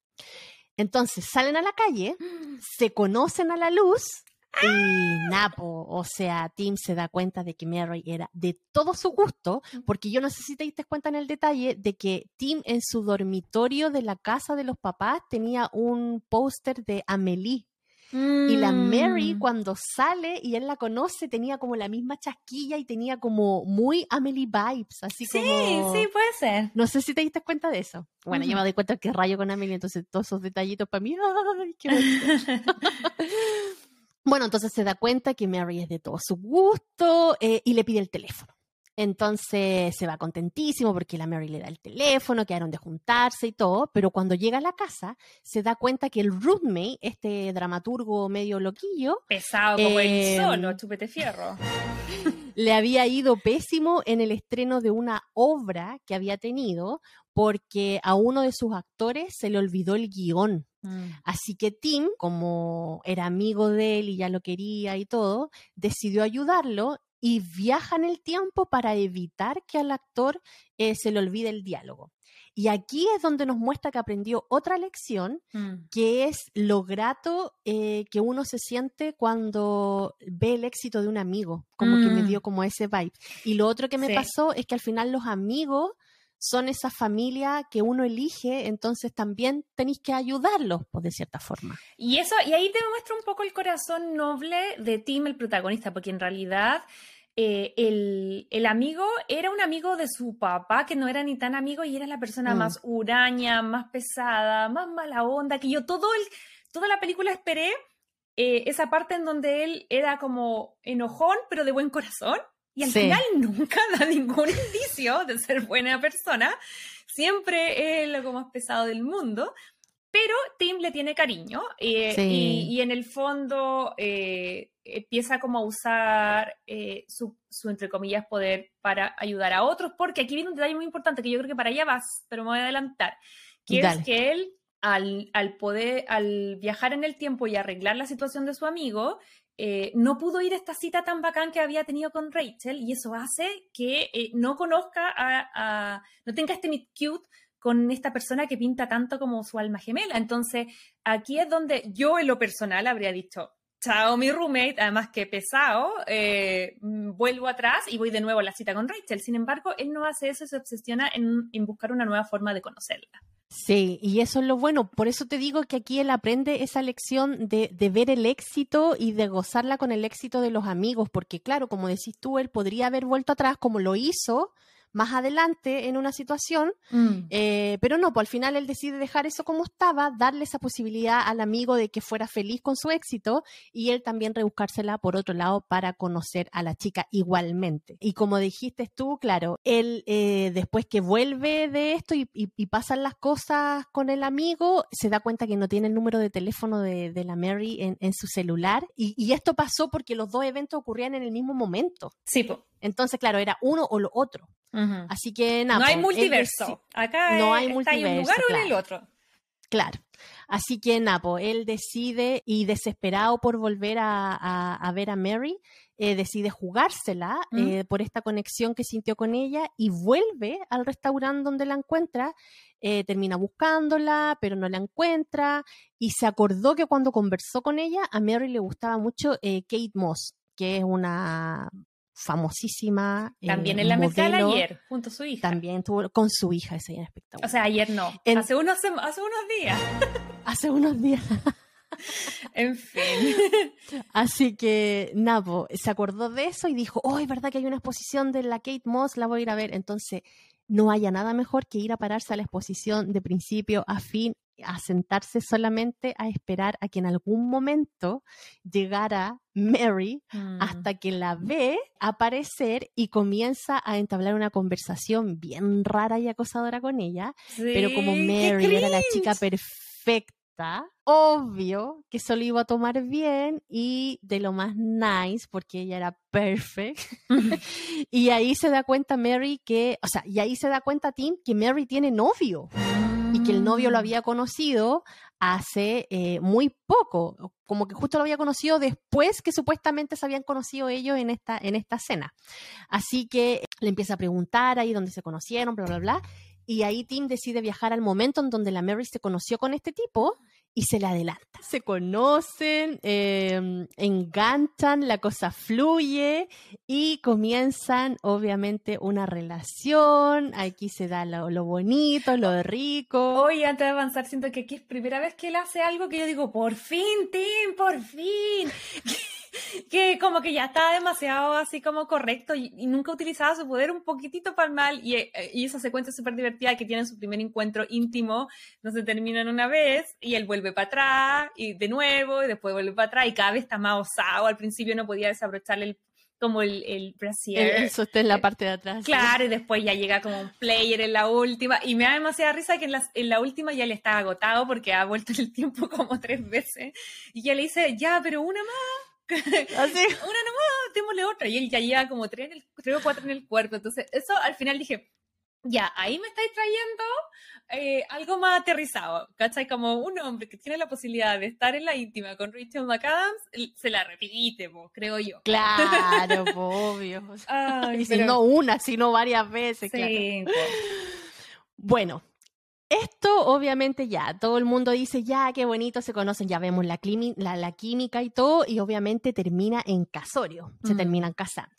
Entonces salen a la calle, se conocen a la luz y Napo, o sea, Tim se da cuenta de que Mary era de todo su gusto, porque yo no sé si te diste cuenta en el detalle de que Tim en su dormitorio de la casa de los papás tenía un póster de Amelie y la Mary, mm. cuando sale y él la conoce, tenía como la misma chasquilla y tenía como muy Amelie vibes, así sí, como... Sí, puede ser. No sé si te diste cuenta de eso. Bueno, yo me doy cuenta que rayo con Amelie, entonces todos esos detallitos para mí, ¡ay, qué Bueno, entonces se da cuenta que Mary es de todo su gusto eh, y le pide el teléfono. Entonces se va contentísimo porque la Mary le da el teléfono, quedaron de juntarse y todo, pero cuando llega a la casa se da cuenta que el roommate, este dramaturgo medio loquillo, pesado como el solo, chupete fierro, le había ido pésimo en el estreno de una obra que había tenido porque a uno de sus actores se le olvidó el guion. Mm. Así que Tim, como era amigo de él y ya lo quería y todo, decidió ayudarlo y viaja en el tiempo para evitar que al actor eh, se le olvide el diálogo. Y aquí es donde nos muestra que aprendió otra lección, Mm. que es lo grato eh, que uno se siente cuando ve el éxito de un amigo, como que me Mm. dio como ese vibe. Y lo otro que me Sí. pasó es que al final los amigos son esa familia que uno elige, entonces también tenéis que ayudarlos, pues, de cierta forma. Y eso, y ahí te muestra un poco el corazón noble de Tim, el protagonista, porque en realidad eh, el, el amigo era un amigo de su papá, que no era ni tan amigo, y era la persona Mm. más huraña, más pesada, más mala onda, que yo todo el, toda la película esperé eh, esa parte en donde él era como enojón, pero de buen corazón. Y al Sí. final nunca da ningún indicio de ser buena persona. Siempre es lo más pesado del mundo. Pero Tim le tiene cariño eh, Sí. y, y en el fondo eh, empieza como a usar eh, su, su, entre comillas, poder para ayudar a otros, porque aquí viene un detalle muy importante que yo creo que para allá vas, pero me voy a adelantar, que Dale. es que él, al, al poder, al viajar en el tiempo y arreglar la situación de su amigo, eh, no pudo ir a esta cita tan bacán que había tenido con Rachel y eso hace que eh, no conozca a, no tenga este meet cute con esta persona que pinta tanto como su alma gemela. Entonces, aquí es donde yo en lo personal habría dicho, chao mi roommate, además que pesado, eh, vuelvo atrás y voy de nuevo a la cita con Rachel. Sin embargo, él no hace eso, se obsesiona en, en buscar una nueva forma de conocerla. Sí, y eso es lo bueno. Por eso te digo que aquí él aprende esa lección de, de, ver el éxito y de gozarla con el éxito de los amigos, porque claro, como decís tú, él podría haber vuelto atrás como lo hizo más adelante en una situación, Mm. eh, pero no, pues al final él decide dejar eso como estaba, darle esa posibilidad al amigo de que fuera feliz con su éxito y él también rebuscársela por otro lado para conocer a la chica igualmente. Y como dijiste tú, claro, él eh, después que vuelve de esto y, y, y, pasan las cosas con el amigo, se da cuenta que no tiene el número de teléfono de, de la Mary en, en su celular y, y, esto pasó porque los dos eventos ocurrían en el mismo momento. Sí, pues. Entonces, claro, era uno o lo otro. Uh -huh. Así que nada. No hay multiverso. Acá no multiverso. Está en un lugar claro. o en el otro. Claro. Así que Napo, él decide y desesperado por volver a, a, a ver a Mary, eh, decide jugársela ¿Mm? eh, por esta conexión que sintió con ella y vuelve al restaurante donde la encuentra. Eh, termina buscándola, pero no la encuentra y se acordó que cuando conversó con ella a Mary le gustaba mucho Kate Moss, que es una famosísima. También eh, en la modelo, mezcla ayer, junto a su hija. También tuvo con su hija ese espectáculo. O sea, ayer no. En, hace, unos, hace unos días. hace unos días. en fin. Así que Napo se acordó de eso y dijo, oh, es verdad que hay una exposición de la Kate Moss, la voy a ir a ver. Entonces, no haya nada mejor que ir a pararse a la exposición de principio a fin, a sentarse solamente a esperar a que en algún momento llegara Mary Mm. hasta que la ve aparecer y comienza a entablar una conversación bien rara y acosadora con ella. Sí, pero como Mary era la chica perfecta, obvio que solo iba a tomar bien y de lo más nice porque ella era perfect. y ahí se da cuenta Mary que, o sea, y ahí se da cuenta Tim que Mary tiene novio y que el novio lo Mm. había conocido hace eh, muy poco, como que justo lo había conocido después que supuestamente se habían conocido ellos en esta, en esta cena. Así que le empieza a preguntar ahí dónde se conocieron, bla, bla, bla. Y ahí Tim decide viajar al momento en donde la Mary se conoció con este tipo y se le adelanta. Se conocen, eh, enganchan, la cosa fluye y comienzan obviamente una relación. Aquí se da lo, lo bonito, lo rico. Hoy antes de avanzar, siento que aquí es primera vez que él hace algo que yo digo, por fin, Tim, por fin. que como que ya está demasiado así como correcto y, y nunca utilizaba su poder un poquitito para el mal y, eh, y esa secuencia súper divertida que tienen su primer encuentro íntimo, no se terminan una vez y él vuelve para atrás y de nuevo y después vuelve para atrás y cada vez está más osado, al principio no podía desabrocharle el como el, el brasier. El, el sostén en la parte de atrás. Claro, ¿sí? y después ya llega como un player en la última. Y me da demasiada risa que en la, en la última ya le está agotado porque ha vuelto en el tiempo como tres veces. Y ya le dice, ya, pero una más. ¿Así? una nomás, démosle otra. Y él ya lleva como tres, en el, tres o cuatro en el cuerpo. Entonces, eso al final dije, ya, ahí me estáis trayendo eh, algo más aterrizado, ¿cachai? Como un hombre que tiene la posibilidad de estar en la íntima con Rachel McAdams, se la repite, creo yo. Claro, obvio. y si no una, sino varias veces, sí, Bueno, esto obviamente ya, todo el mundo dice, ya, qué bonito, se conocen, ya vemos la, la, química y todo, y obviamente termina en casorio, se terminan casando.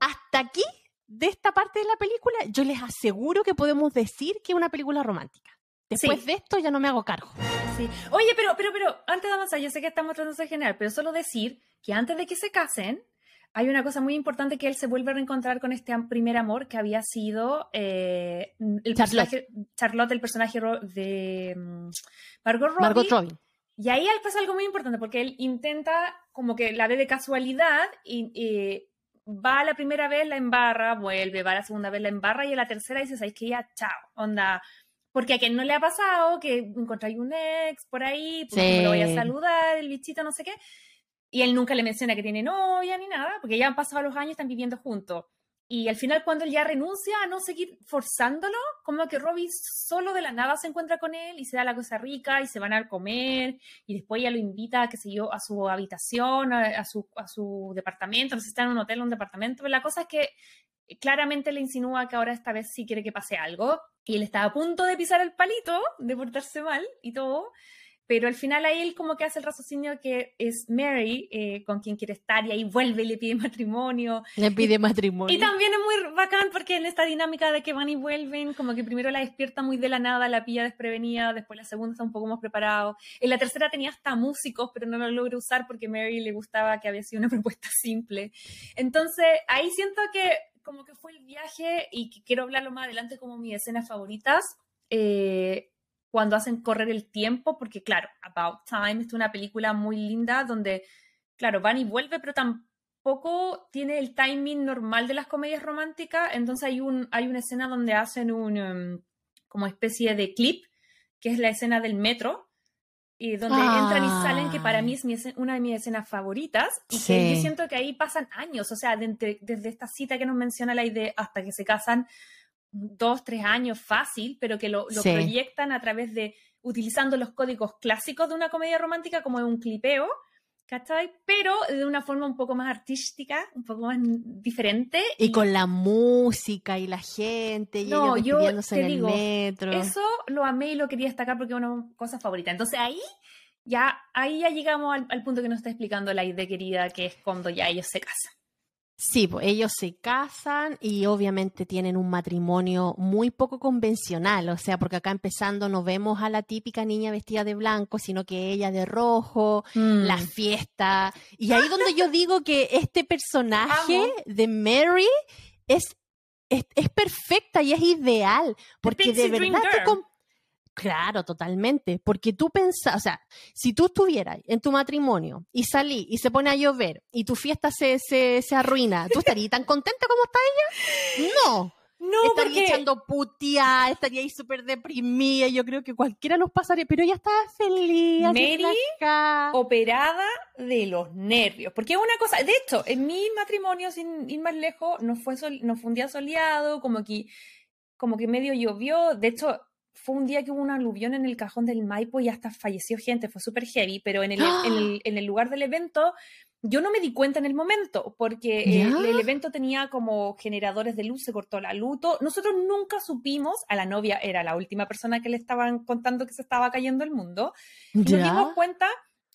Hasta aquí de esta parte de la película, yo les aseguro que podemos decir que es una película romántica. Después de esto ya no me hago cargo. Sí. Oye, pero, pero, pero, antes de avanzar, yo sé que estamos tratando de general, pero solo decir que antes de que se casen, hay una cosa muy importante que él se vuelve a reencontrar con este primer amor que había sido eh, el Charlotte. Charlotte, el personaje de mm, Margot Robbie. Margot Robbie. Y ahí pasa algo muy importante porque él intenta como que la ve de casualidad y, va la primera vez, la embarra, vuelve, va la segunda vez, la embarra y a la tercera dice, ¿sabes que Ya, chao, onda. Porque a quien no le ha pasado que encontráis un ex por ahí, porque me lo voy a saludar, el bichito, no sé qué. Y él nunca le menciona que tiene novia ni nada, porque ya han pasado los años, están viviendo juntos. Y al final, cuando él ya renuncia a no seguir forzándolo, como que Robbie solo de la nada se encuentra con él y se da la cosa rica y se van a comer y después ya lo invita, qué sé yo, a su habitación, a, su, a su departamento, no sé si está en un hotel o un departamento, pero la cosa es que claramente le insinúa que ahora esta vez sí quiere que pase algo y él está a punto de pisar el palito, de portarse mal y todo, pero al final ahí él como que hace el raciocinio que es Mary eh, con quien quiere estar y ahí vuelve y le pide matrimonio. Le pide matrimonio. Y también es muy bacán porque en esta dinámica de que van y vuelven, como que primero la despierta muy de la nada, la pilla desprevenida, después la segunda está un poco más preparado. En la tercera tenía hasta músicos, pero no lo logré usar porque Mary le gustaba que había sido una propuesta simple. Entonces ahí siento que como que fue el viaje y que quiero hablarlo más adelante como mis escenas favoritas. Eh, cuando hacen correr el tiempo, porque claro, About Time es una película muy linda donde, claro, van y vuelve, pero tampoco tiene el timing normal de las comedias románticas, entonces hay, un, hay una escena donde hacen un um, como especie de clip, que es la escena del metro, y donde entran y salen, que para mí es una de mis escenas favoritas, y que yo siento que ahí pasan años, o sea, desde, desde esta cita que nos menciona la idea hasta que se casan, dos, tres años fácil, pero que lo, proyectan a través de utilizando los códigos clásicos de una comedia romántica como un clipeo, ¿cachai? Pero de una forma un poco más artística, un poco más diferente. Y, con la música y la gente, y no, yo te en digo, el metro. Eso lo amé y lo quería destacar porque es una cosa favorita. Entonces ahí ya, ahí ya llegamos al, al punto que nos está explicando la idea querida, que es cuando ya ellos se casan. Sí, pues ellos se casan y obviamente tienen un matrimonio muy poco convencional, o sea, porque acá empezando no vemos a la típica niña vestida de blanco, sino que ella de rojo, la mm. fiesta. Y ahí donde yo digo que este personaje de Mary es, es, perfecta y es ideal, porque de verdad Claro, totalmente. Porque tú pensás, o sea, si tú estuvieras en tu matrimonio y salí y se pone a llover y tu fiesta se, se, se arruina, ¿tú estarías tan contenta como está ella? No. No, estaría echando putia, estaría ahí súper deprimida. Yo creo que cualquiera nos pasaría, pero ella estaba feliz. Mary, operada de los nervios. Porque es una cosa, de hecho, en mi matrimonio, sin ir más lejos, no fue, no fue un día soleado, como que, como que medio llovió. De hecho, fue un día que hubo un aluvión en el cajón del Maipo y hasta falleció gente, fue súper heavy, pero en el, en, el, lugar del evento yo no me di cuenta en el momento, porque eh, el, evento tenía como generadores de luz, se cortó la luz. Nosotros nunca supimos, a la novia era la última persona que le estaban contando que se estaba cayendo el mundo, y nos dimos cuenta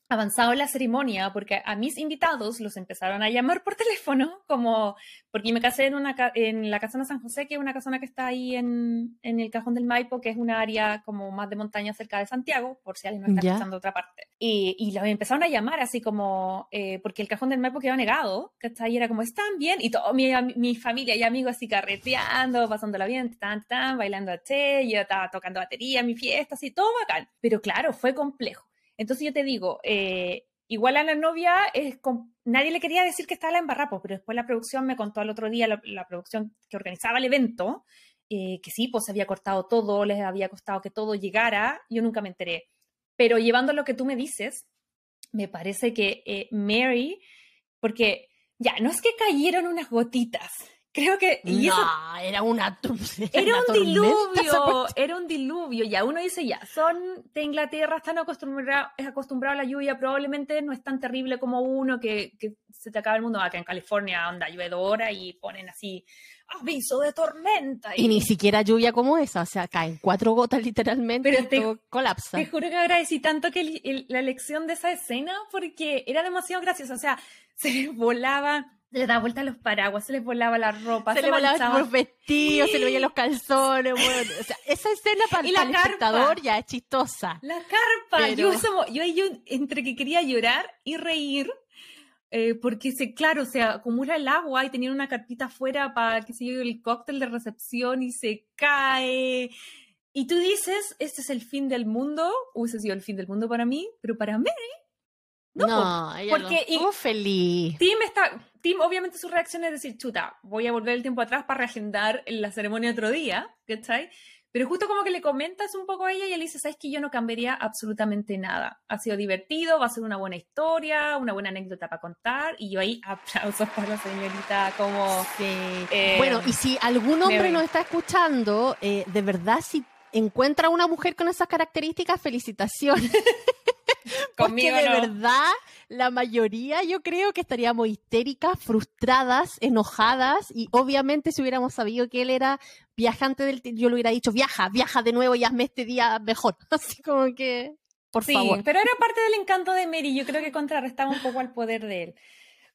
avanzado la ceremonia, porque a mis invitados los empezaron a llamar por teléfono, como, porque me casé en, una, en la Casona San José, que es una casona que está ahí en, en, el Cajón del Maipo, que es una área como más de montaña cerca de Santiago, por si alguien no está escuchando otra parte. Y, y los empezaron a llamar así como, eh, porque el Cajón del Maipo quedó negado, que está ahí era como, están bien, y toda mi, mi, familia y amigos así carreteando, pasándola bien, tan, tan, bailando a che, yo estaba tocando batería, mi fiesta, así, todo bacán. Pero claro, fue complejo entonces yo te digo, eh, igual a la novia, nadie le quería decir que estaba la embarrada, pero después la producción me contó el otro día, la, producción que organizaba el evento, eh, que sí, pues se había cortado todo, les había costado que todo llegara, yo nunca me enteré. Pero llevando lo que tú me dices, me parece que eh, Mary, porque ya, no es que cayeron unas gotitas, Creo que... Y no, era una... Era, un diluvio, era un diluvio. Ya uno dice, ya, son de Inglaterra, están acostumbrados acostumbrado a la lluvia, probablemente no es tan terrible como uno que, que se te acaba el mundo. Acá en California, anda, llueve y ponen así aviso de tormenta. Y... ni siquiera lluvia como esa, o sea, caen cuatro gotas literalmente Pero y todo colapsa. Te juro que agradecí tanto que la elección de esa escena porque era demasiado graciosa, o sea, se volaba se le da vuelta a los paraguas, se les volaba la ropa, se, le volaba los vestidos, se le veían los calzones, bueno, o sea, esa escena para, y el espectador ya es chistosa. La carpa, yo, yo, yo entre que quería llorar y reír, eh, porque se, claro, se acumula el agua y tenían una carpita afuera para que se lleve el cóctel de recepción y se cae. Y tú dices, este es el fin del mundo, hubiese sido el fin del mundo para mí, pero para mí no, porque no. feliz. Tim está, Tim obviamente su reacción es decir, chuta, voy a volver el tiempo atrás para reagendar la ceremonia otro día, ¿cachai? Pero justo como que le comentas un poco a ella y él dice, sabes que yo no cambiaría absolutamente nada. Ha sido divertido, va a ser una buena historia, una buena anécdota para contar. Y yo ahí aplausos para la señorita como... Eh, bueno, y si algún hombre nos está escuchando, eh, de verdad si encuentra una mujer con esas características, felicitaciones. Porque de verdad, la mayoría yo creo que estaríamos histéricas, frustradas, enojadas y obviamente si hubiéramos sabido que él era viajante del yo le hubiera dicho, viaja, viaja de nuevo y hazme este día mejor. Así como que, por sí, favor. pero era parte del encanto de Mary, yo creo que contrarrestaba un poco al poder de él.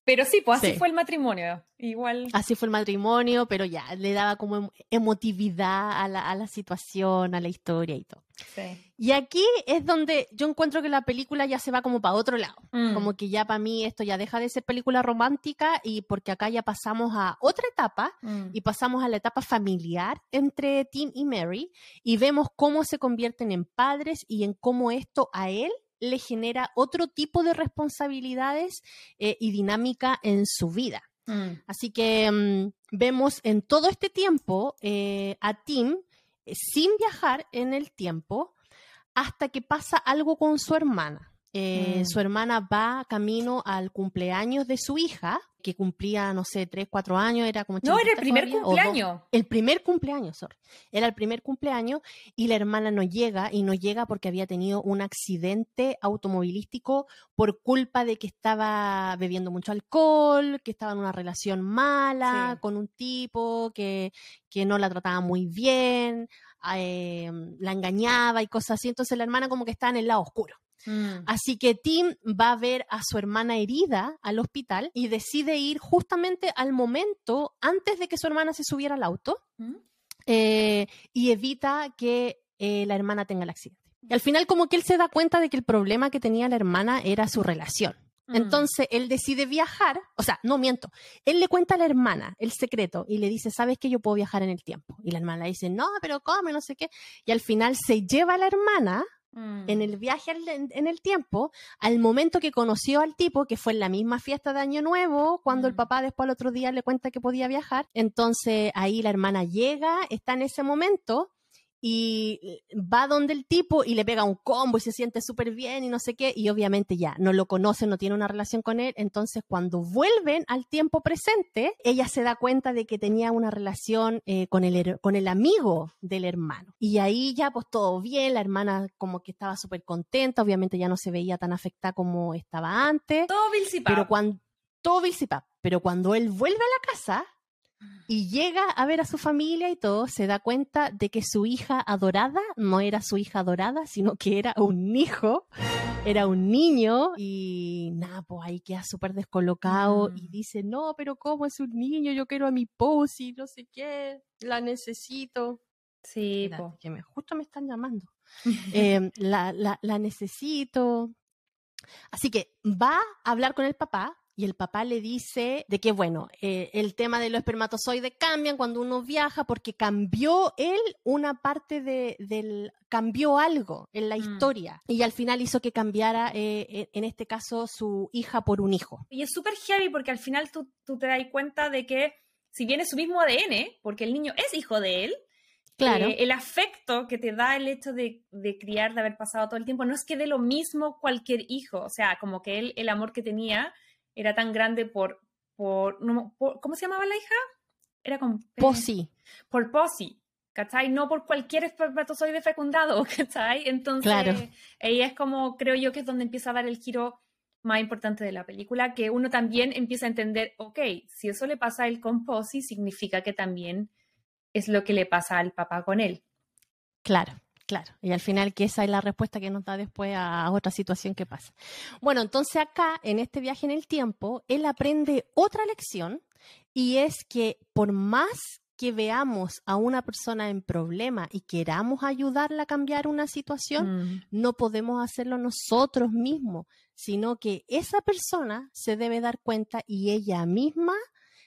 Pero sí, pues así fue el matrimonio. Igual. Así fue el matrimonio, pero ya le daba como em, emotividad a la, a la situación, a la historia y todo. Sí. Y aquí es donde yo encuentro que la película ya se va como para otro lado. Mm. Como que ya para mí esto ya deja de ser película romántica y porque acá ya pasamos a otra etapa mm. y pasamos a la etapa familiar entre Tim y Mary y vemos cómo se convierten en padres y en cómo esto a él le genera otro tipo de responsabilidades eh, y dinámica en su vida. Mm. Así que mm, vemos en todo este tiempo eh, a Tim eh, sin viajar en el tiempo hasta que pasa algo con su hermana. Mm. Su hermana va camino al cumpleaños de su hija que cumplía, no sé, tres, cuatro años, era como... No, era el primer cumpleaños. El primer cumpleaños, sorry. Era el primer cumpleaños y la hermana no llega y no llega porque había tenido un accidente automovilístico por culpa de que estaba bebiendo mucho alcohol, que estaba en una relación mala con un tipo que, que no la trataba muy bien, eh, la engañaba y cosas así. Entonces la hermana como que está en el lado oscuro. Mm. Así que Tim va a ver a su hermana herida al hospital y decide ir justamente al momento antes de que su hermana se subiera al auto mm. eh, y evita que eh, la hermana tenga el accidente. Y al final como que él se da cuenta de que el problema que tenía la hermana era su relación. Mm. Entonces él decide viajar, o sea, no miento, él le cuenta a la hermana el secreto y le dice, ¿sabes que yo puedo viajar en el tiempo? Y la hermana le dice, no, pero ¿cómo? No sé qué. Y al final se lleva a la hermana en mm. el viaje en el tiempo, al momento que conoció al tipo, que fue en la misma fiesta de Año Nuevo, cuando el mm. papá después al otro día le cuenta que podía viajar, entonces ahí la hermana llega, está en ese momento y va donde el tipo y le pega un combo y se siente súper bien y no sé qué, y obviamente ya no lo conoce, no tiene una relación con él, entonces cuando vuelven al tiempo presente, ella se da cuenta de que tenía una relación eh, con, el, con el amigo del hermano. Y ahí ya pues todo bien, la hermana como que estaba súper contenta, obviamente ya no se veía tan afectada como estaba antes. Todo Pero cuando, todo pero cuando él vuelve a la casa, y llega a ver a su familia y todo, se da cuenta de que su hija adorada no era su hija adorada, sino que era un hijo, era un niño y nada, pues ahí queda súper descolocado y mm. dice, no, pero ¿cómo es un niño? Yo quiero a mi Posy, no sé qué, la necesito. Sí, que me, justo me están llamando. Em, la, la, la necesito. Así que va a hablar con el papá y el papá le dice de que, bueno, eh, el tema de los espermatozoides cambian cuando uno viaja porque cambió él una parte de, del, cambió algo en la mm. historia y al final hizo que cambiara, eh, e, en este caso, su hija por un hijo. Y es súper heavy porque al final tú, tú te das cuenta de que si bien es su mismo ADN, porque el niño es hijo de él, Claro. Eh, el afecto que te da el hecho de, de, criar, de haber pasado todo el tiempo, no es que dé lo mismo cualquier hijo, o sea, como que él, el amor que tenía era tan grande por, por, ¿cómo se llamaba la hija? Era con... Posi. Por Posi. ¿cachai? No por cualquier espermatozoide fecundado, ¿cachai? Entonces, claro. ahí es como, creo yo, que es donde empieza a dar el giro más importante de la película, que uno también empieza a entender, ok, si eso le pasa a él con Posi, significa que también es lo que le pasa al papá con él. Claro. Claro, y al final que esa es la respuesta que nos da después a otra situación que pasa. Bueno, entonces acá, en este viaje en el tiempo, él aprende otra lección y es que por más que veamos a una persona en problema y queramos ayudarla a cambiar una situación, Mm. no podemos hacerlo nosotros mismos, sino que esa persona se debe dar cuenta y ella misma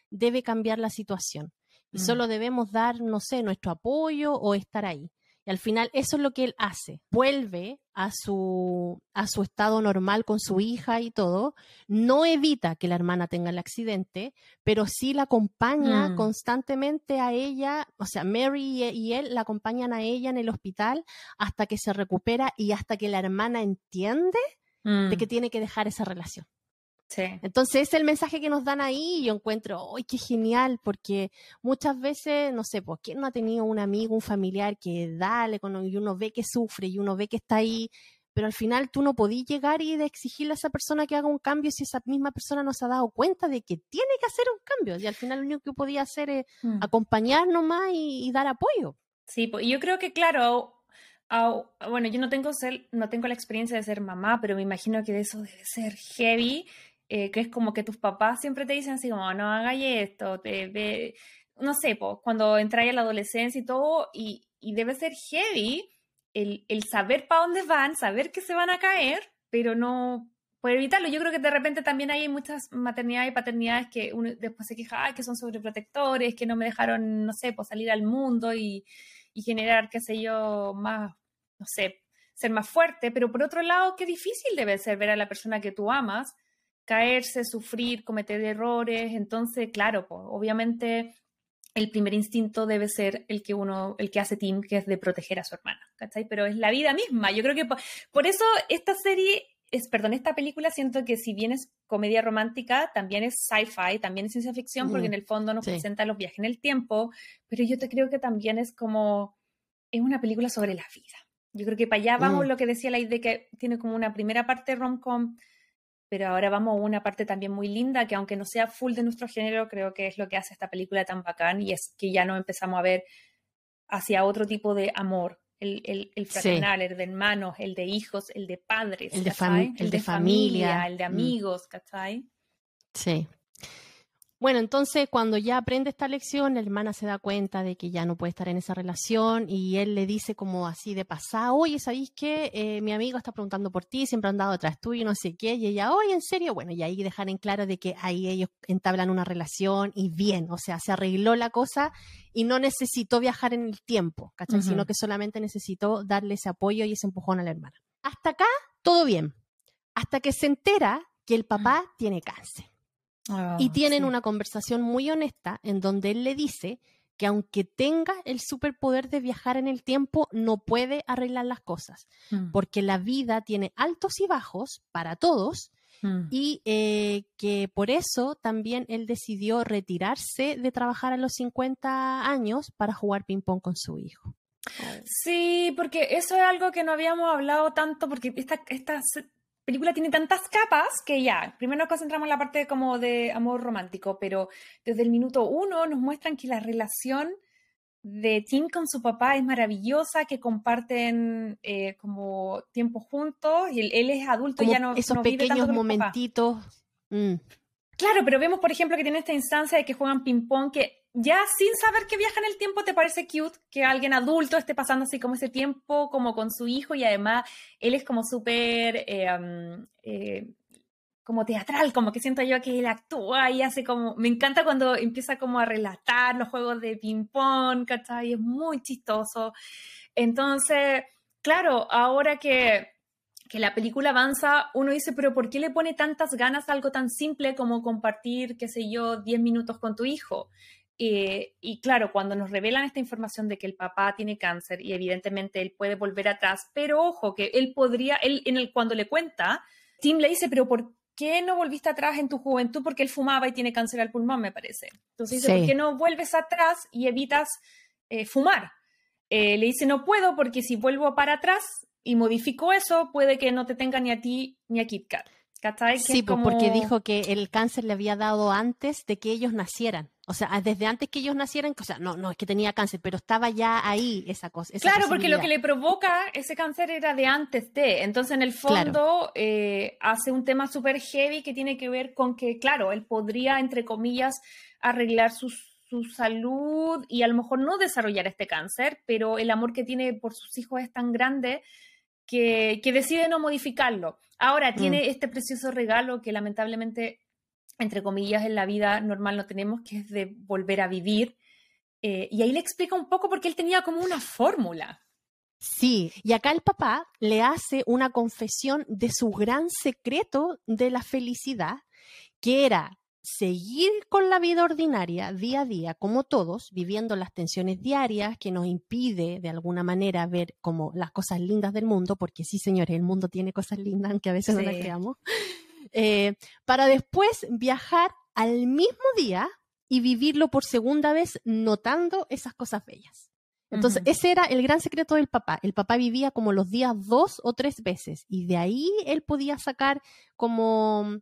debe cambiar la situación. Y Mm. solo debemos dar, no sé, nuestro apoyo o estar ahí. Y al final eso es lo que él hace. Vuelve a su, a su estado normal con su hija y todo. No evita que la hermana tenga el accidente, pero sí la acompaña Mm. constantemente a ella. O sea, Mary y, y él la acompañan a ella en el hospital hasta que se recupera y hasta que la hermana entiende Mm. de que tiene que dejar esa relación. Sí. Entonces, ese es el mensaje que nos dan ahí y yo encuentro, ¡ay, qué genial! Porque muchas veces, no sé, pues, ¿quién no ha tenido un amigo, un familiar que dale, y uno ve que sufre y uno ve que está ahí, pero al final tú no podís llegar y de exigirle a esa persona que haga un cambio si esa misma persona no se ha dado cuenta de que tiene que hacer un cambio y al final lo único que podía hacer es Mm. acompañar nomás y, y dar apoyo. Sí, pues, yo creo que, claro, au- bueno, yo no tengo, ser, no tengo la experiencia de ser mamá, pero me imagino que de eso debe ser heavy, eh, que es como que tus papás siempre te dicen así como, no hagas esto, te ve, no sé, pues, cuando entras a la adolescencia y todo, y, y debe ser heavy el, el saber para dónde van, saber que se van a caer, pero no poder evitarlo. Yo creo que de repente también hay muchas maternidades y paternidades que uno después se queja, "Ay, que son sobreprotectores, que no me dejaron, no sé, pues salir al mundo y, y generar, qué sé yo, más, no sé, ser más fuerte, pero por otro lado, qué difícil debe ser ver a la persona que tú amas caerse, sufrir, cometer errores. Entonces, claro, pues, obviamente el primer instinto debe ser el que uno, el que hace Tim, que es de proteger a su hermana, ¿cachai? Pero es la vida misma. Yo creo que por, por eso esta serie es, perdón, esta película siento que si bien es comedia romántica, también es sci-fi, también es ciencia ficción, porque en el fondo nos sí. presenta los viajes en el tiempo, pero yo te creo que también es como, es una película sobre la vida. Yo creo que para allá vamos Mm. lo que decía la idea que tiene como una primera parte rom-com, pero ahora vamos a una parte también muy linda que aunque no sea full de nuestro género, creo que es lo que hace esta película tan bacán y es que ya nos empezamos a ver hacia otro tipo de amor, el, el, el Sí. fraternal, el de hermanos, el de hijos, el de padres, El de el de familia. el de Mm. amigos, ¿cachai? Sí. Bueno, entonces cuando ya aprende esta lección, la hermana se da cuenta de que ya no puede estar en esa relación y él le dice como así de pasada, oye, ¿sabéis qué? Eh, mi amigo está preguntando por ti, siempre han dado detrás tuyo, no sé qué, y ella, oye, ¿en serio? Bueno, y ahí dejar en claro de que ahí ellos entablan una relación y bien, o sea, se arregló la cosa y no necesitó viajar en el tiempo, ¿cachai? Sino que solamente necesitó darle ese apoyo y ese empujón a la hermana. Hasta acá, todo bien. Hasta que se entera que el papá tiene cáncer. Y tienen una conversación muy honesta en donde él le dice que aunque tenga el superpoder de viajar en el tiempo, no puede arreglar las cosas, Mm, porque la vida tiene altos y bajos para todos mm. y eh, que por eso también él decidió retirarse de trabajar a los 50 años para jugar ping-pong con su hijo. Sí, porque eso es algo que no habíamos hablado tanto, porque esta, esta película tiene tantas capas que ya, primero nos concentramos en la parte como de amor romántico, pero desde el minuto uno nos muestran que la relación de Tim con su papá es maravillosa, que comparten eh, como tiempo juntos, y él, él es adulto, Como ya no, esos no vive tanto pequeños con papás. momentitos. mm, Claro, pero vemos, por ejemplo, que tiene esta instancia de que juegan ping-pong, que ya sin saber que viaja en el tiempo te parece cute que alguien adulto esté pasando así como ese tiempo, como con su hijo, y además él es como súper, um, eh, como teatral, como que siento yo que él actúa y hace como, me encanta cuando empieza como a relatar los juegos de ping-pong, ¿cachai? Es muy chistoso. Entonces, claro, ahora que que la película avanza, uno dice, pero ¿por qué le pone tantas ganas algo tan simple como compartir, qué sé yo, 10 minutos con tu hijo? Eh, y claro, cuando nos revelan esta información de que el papá tiene cáncer y evidentemente él puede volver atrás, pero ojo, que él podría, él en el cuando le cuenta, Tim le dice, pero ¿por qué no volviste atrás en tu juventud? Porque él fumaba y tiene cáncer al pulmón, me parece. Entonces dice, ¿por qué no vuelves atrás y evitas eh, fumar? Eh, le dice, no puedo porque si vuelvo para atrás y modifico eso, puede que no te tenga ni a ti ni a Kit Kat. sí, porque dijo que el cáncer le había dado antes de que ellos nacieran. O sea, desde antes que ellos nacieran, o sea, no, no es que tenía cáncer, pero estaba ya ahí esa cosa. claro, porque lo que le provoca ese cáncer era de antes de. Entonces, en el fondo, eh, hace un tema súper heavy que tiene que ver con que, claro, él podría, entre comillas, arreglar su salud y a lo mejor no desarrollar este cáncer, pero el amor que tiene por sus hijos es tan grande que, decide no modificarlo. Ahora tiene mm. este precioso regalo que lamentablemente entre comillas, en la vida normal no tenemos, que es de volver a vivir. Eh, y ahí le explica un poco porque él tenía como una fórmula. Sí, y acá el papá le hace una confesión de su gran secreto de la felicidad, que era seguir con la vida ordinaria día a día, como todos, viviendo las tensiones diarias que nos impide de alguna manera ver como las cosas lindas del mundo, porque sí, señores, el mundo tiene cosas lindas, aunque a veces no las creamos. Eh, para después viajar al mismo día y vivirlo por segunda vez notando esas cosas bellas. Entonces, ese era el gran secreto del papá. El papá vivía como los días dos o tres veces y de ahí él podía sacar como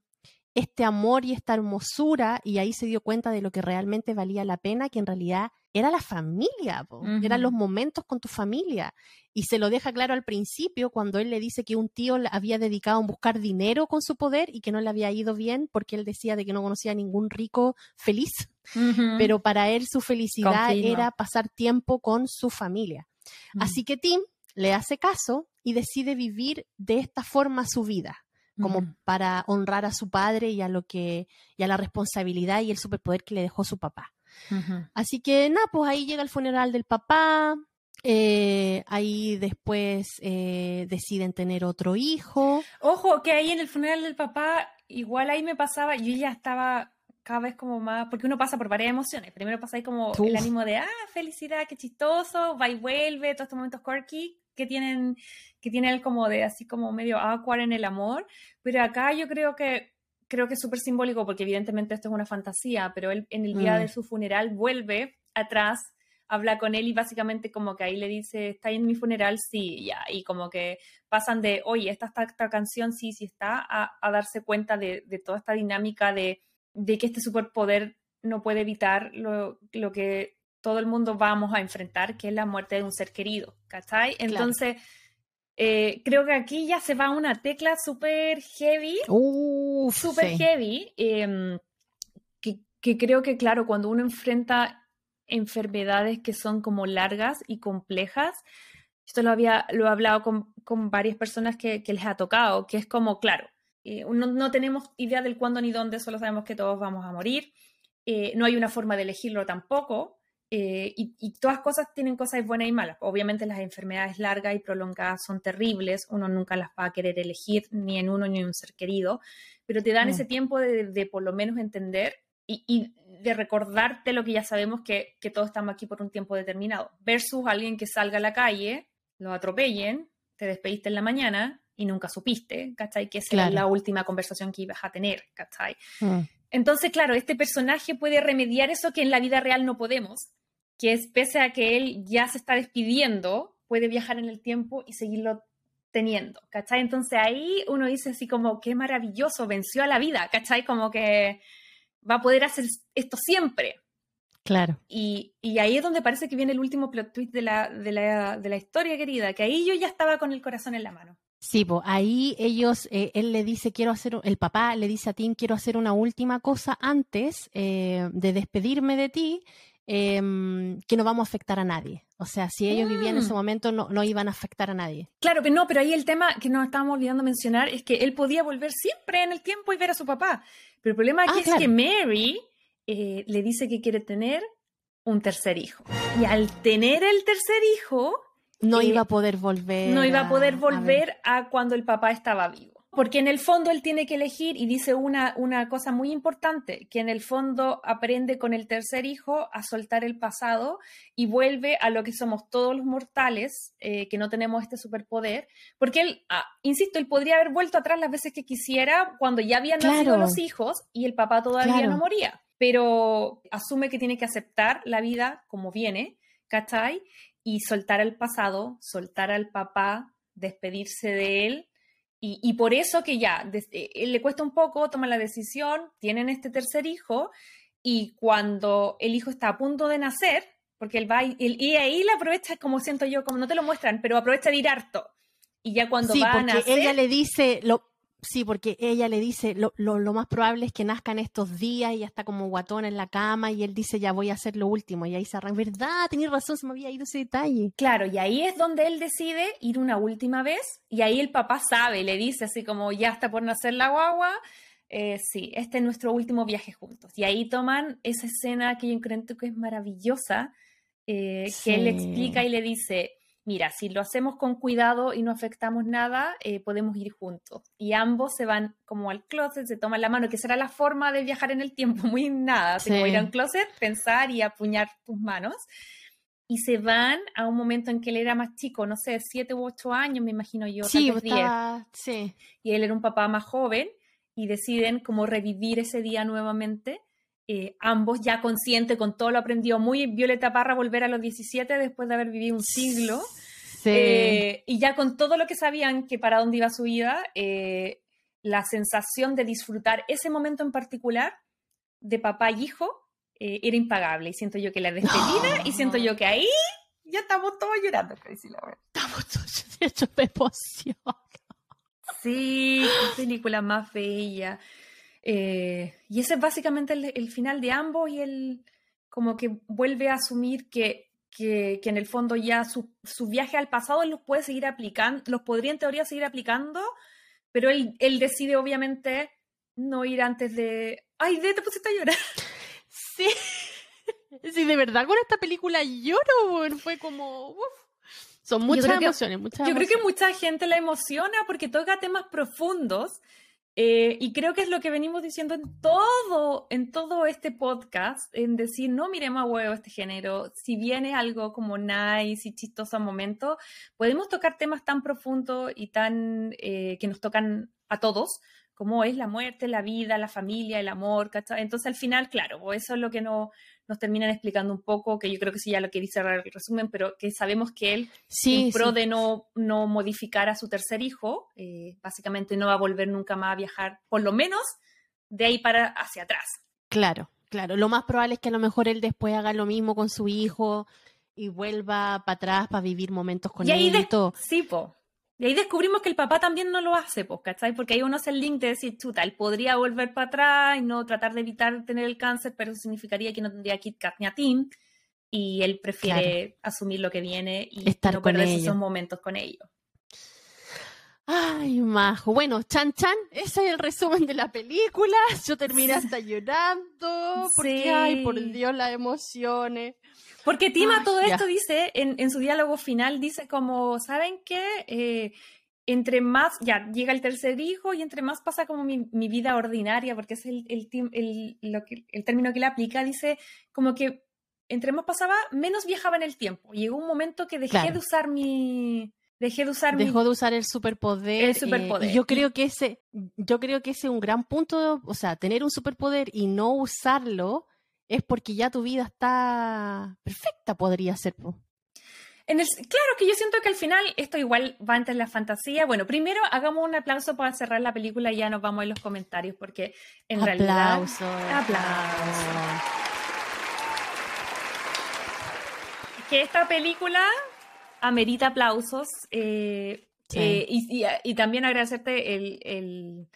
este amor y esta hermosura y ahí se dio cuenta de lo que realmente valía la pena, que en realidad era la familia, eran los momentos con tu familia. Y se lo deja claro al principio cuando él le dice que un tío había dedicado a buscar dinero con su poder y que no le había ido bien porque él decía de que no conocía a ningún rico feliz. Pero para él su felicidad era pasar tiempo con su familia. Así que Tim le hace caso y decide vivir de esta forma su vida como para honrar a su padre y a lo que y a la responsabilidad y el superpoder que le dejó su papá. Así que nada, pues ahí llega el funeral del papá, eh, ahí después eh, deciden tener otro hijo. Ojo, que ahí en el funeral del papá, igual ahí me pasaba, yo ya estaba cada vez como más, porque uno pasa por varias emociones. Primero pasa ahí como el ánimo de, ah, felicidad, qué chistoso, va y vuelve, todos estos momentos quirky que tienen, que tiene él como de así como medio awkward en el amor. Pero acá yo creo que creo que es súper simbólico porque evidentemente esto es una fantasía, pero él en el día de mm. su funeral vuelve atrás, habla con él y básicamente como que ahí le dice, ¿está en mi funeral? Sí, ya, y como que pasan de, oye, esta, esta, canción sí, sí está, a, darse cuenta de, toda esta dinámica de, de, que este superpoder no puede evitar lo, lo, que todo el mundo vamos a enfrentar, que es la muerte de un ser querido, ¿cachai? Entonces... Eh, creo que aquí ya se va una tecla súper heavy, súper heavy, em, que, creo que, claro, cuando uno enfrenta enfermedades que son como largas y complejas, esto lo, había, lo he hablado con, con varias personas que, que, les ha tocado, que es como, claro, eh, no, no, tenemos idea del cuándo ni dónde, solo sabemos que todos vamos a morir, eh, no hay una forma de elegirlo tampoco, eh, y, todas cosas tienen cosas buenas y malas. Obviamente las enfermedades largas y prolongadas son terribles, uno nunca las va a querer elegir, ni en uno ni en un ser querido, pero te dan mm. ese tiempo de, por lo menos entender y, de recordarte lo que ya sabemos que, todos estamos aquí por un tiempo determinado, versus alguien que salga a la calle, lo atropellen, te despediste en la mañana y nunca supiste, ¿cachai? Que esa es la última conversación que ibas a tener, ¿cachai? Mm. Entonces, claro, este personaje puede remediar eso que en la vida real no podemos, que es pese a que él ya se está despidiendo, puede viajar en el tiempo y seguirlo teniendo, ¿cachai? Entonces ahí uno dice así como, qué maravilloso, venció a la vida, ¿cachai? Como que va a poder hacer esto siempre. Claro. Y, ahí es donde parece que viene el último plot twist de la, de la, de la historia, querida, que ahí yo ya estaba con el corazón en la mano. Sí, pues ahí ellos, eh, él le dice, quiero hacer, el papá le dice a Tim, quiero hacer una última cosa antes eh, de despedirme de ti, em, que no vamos a afectar a nadie. O sea, si ellos vivían en ese mm. momento, no, no, iban a afectar a nadie. Claro, pero no, pero ahí el tema que nos estábamos olvidando mencionar es que él podía volver siempre en el tiempo y ver a su papá. Pero el problema aquí ah, es que Mary eh, le dice que quiere tener un tercer hijo. Y al tener el tercer hijo, no iba a poder volver. No iba a poder volver a, cuando el papá estaba vivo. porque en el fondo él tiene que elegir y dice una, una cosa muy importante, que en el fondo aprende con el tercer hijo a soltar el pasado y vuelve a lo que somos todos los mortales, eh, que no tenemos este superpoder, porque él, ah, insisto, él podría haber vuelto atrás las veces que quisiera cuando ya habían nacido los hijos y el papá todavía no moría, pero asume que tiene que aceptar la vida como viene, ¿cachai? Y soltar el pasado, soltar al papá, despedirse de él y, por eso que ya, eh, le cuesta un poco, toma la decisión, tienen este tercer hijo y cuando el hijo está a punto de nacer, porque él va y, y ahí la aprovecha, como siento yo, como no te lo muestran, pero aprovecha de ir harto. Y ya cuando sí, va a nacer... ella le dice, lo, Sí, porque ella le dice, lo, lo, más probable es que nazcan estos días y ya está como guatón en la cama y él dice, ya voy a hacer lo último. Y ahí se arranca, ¿verdad? Tenías razón, se me había ido ese detalle. Claro, y ahí es donde él decide ir una última vez y ahí el papá sabe, le dice así como, ya está por nacer la guagua. Eh, sí, este es nuestro último viaje juntos. Y ahí toman esa escena que yo creo que es maravillosa, eh, que él le explica y le dice, mira, si lo hacemos con cuidado y no afectamos nada, eh, podemos ir juntos. Y ambos se van como al closet, se toman la mano, que será la forma de viajar en el tiempo, muy nada, así como ir a un closet, pensar y apuñar tus manos. Y se van a un momento en que él era más chico, no sé, siete u ocho años, me imagino yo, sí, tal vez Sí. Y él era un papá más joven y deciden como revivir ese día nuevamente. Eh, ambos ya conscientes con todo lo aprendido, muy Violeta Parra volver a los 17 después de haber vivido un siglo. Eh, y ya con todo lo que sabían que para dónde iba su vida, eh, la sensación de disfrutar ese momento en particular de papá y hijo era impagable. Y siento yo que la despedida, y siento yo que ahí ya estamos todos llorando, Estamos todos hechos de emoción. Sí, qué película más bella. Eh, y ese es básicamente el, final de ambos y él como que vuelve a asumir que, que, en el fondo ya su, su, viaje al pasado él los puede seguir aplicando, los podría en teoría seguir aplicando, pero él, él decide obviamente no ir antes de... ¡Ay, de te pusiste a llorar! Sí, sí, de verdad con esta película lloro, fue como... Son muchas emociones, muchas Yo creo que mucha gente la emociona porque toca temas profundos eh, y creo que es lo que venimos diciendo en todo, en todo este podcast, en decir, no miremos a huevo este género, si viene algo como nice y chistoso a momento, podemos tocar temas tan profundos y tan eh, que nos tocan a todos, como es la muerte, la vida, la familia, el amor, ¿cachai? Entonces al final, claro, eso es lo que no, nos terminan explicando un poco, que yo creo que sí ya lo quería cerrar el resumen, pero que sabemos que él, en pro de no, no modificar a su tercer hijo, eh, básicamente no va a volver nunca más a viajar, por lo menos de ahí para hacia atrás. Claro, claro. Lo más probable es que a lo mejor él después haga lo mismo con su hijo y vuelva para atrás para vivir momentos con él y todo. Sí, po. Y ahí descubrimos que el papá también no lo hace, pues, ¿cachai? Porque ahí uno hace el link de decir, chuta, él podría volver para atrás y no tratar de evitar tener el cáncer, pero eso significaría que no tendría Kit Kat ni a Tim. Y él prefiere asumir lo que viene y Estar no con esos momentos con ellos. Ay, majo. Bueno, Chan Chan, ese es el resumen de la película. Yo terminé hasta llorando. Porque, ay, por Dios, las emociones. Porque Tima todo esto dice, en, su diálogo final, dice como, ¿saben qué? Eh, entre más, ya llega el tercer hijo y entre más pasa como mi, vida ordinaria, porque es el, el, lo que, el término que le aplica, dice como que entre más pasaba, menos viajaba en el tiempo. Llegó un momento que dejé de usar mi... Dejé de usar Dejó de usar el superpoder. El superpoder. yo creo que ese, yo creo que ese es un gran punto, o sea, tener un superpoder y no usarlo es porque ya tu vida está perfecta, podría ser. En el, claro que yo siento que al final esto igual va entre la fantasía. Bueno, primero hagamos un aplauso para cerrar la película y ya nos vamos en los comentarios porque en realidad... Aplauso. Aplauso. Que esta película amerita aplausos eh, eh, y, también agradecerte el el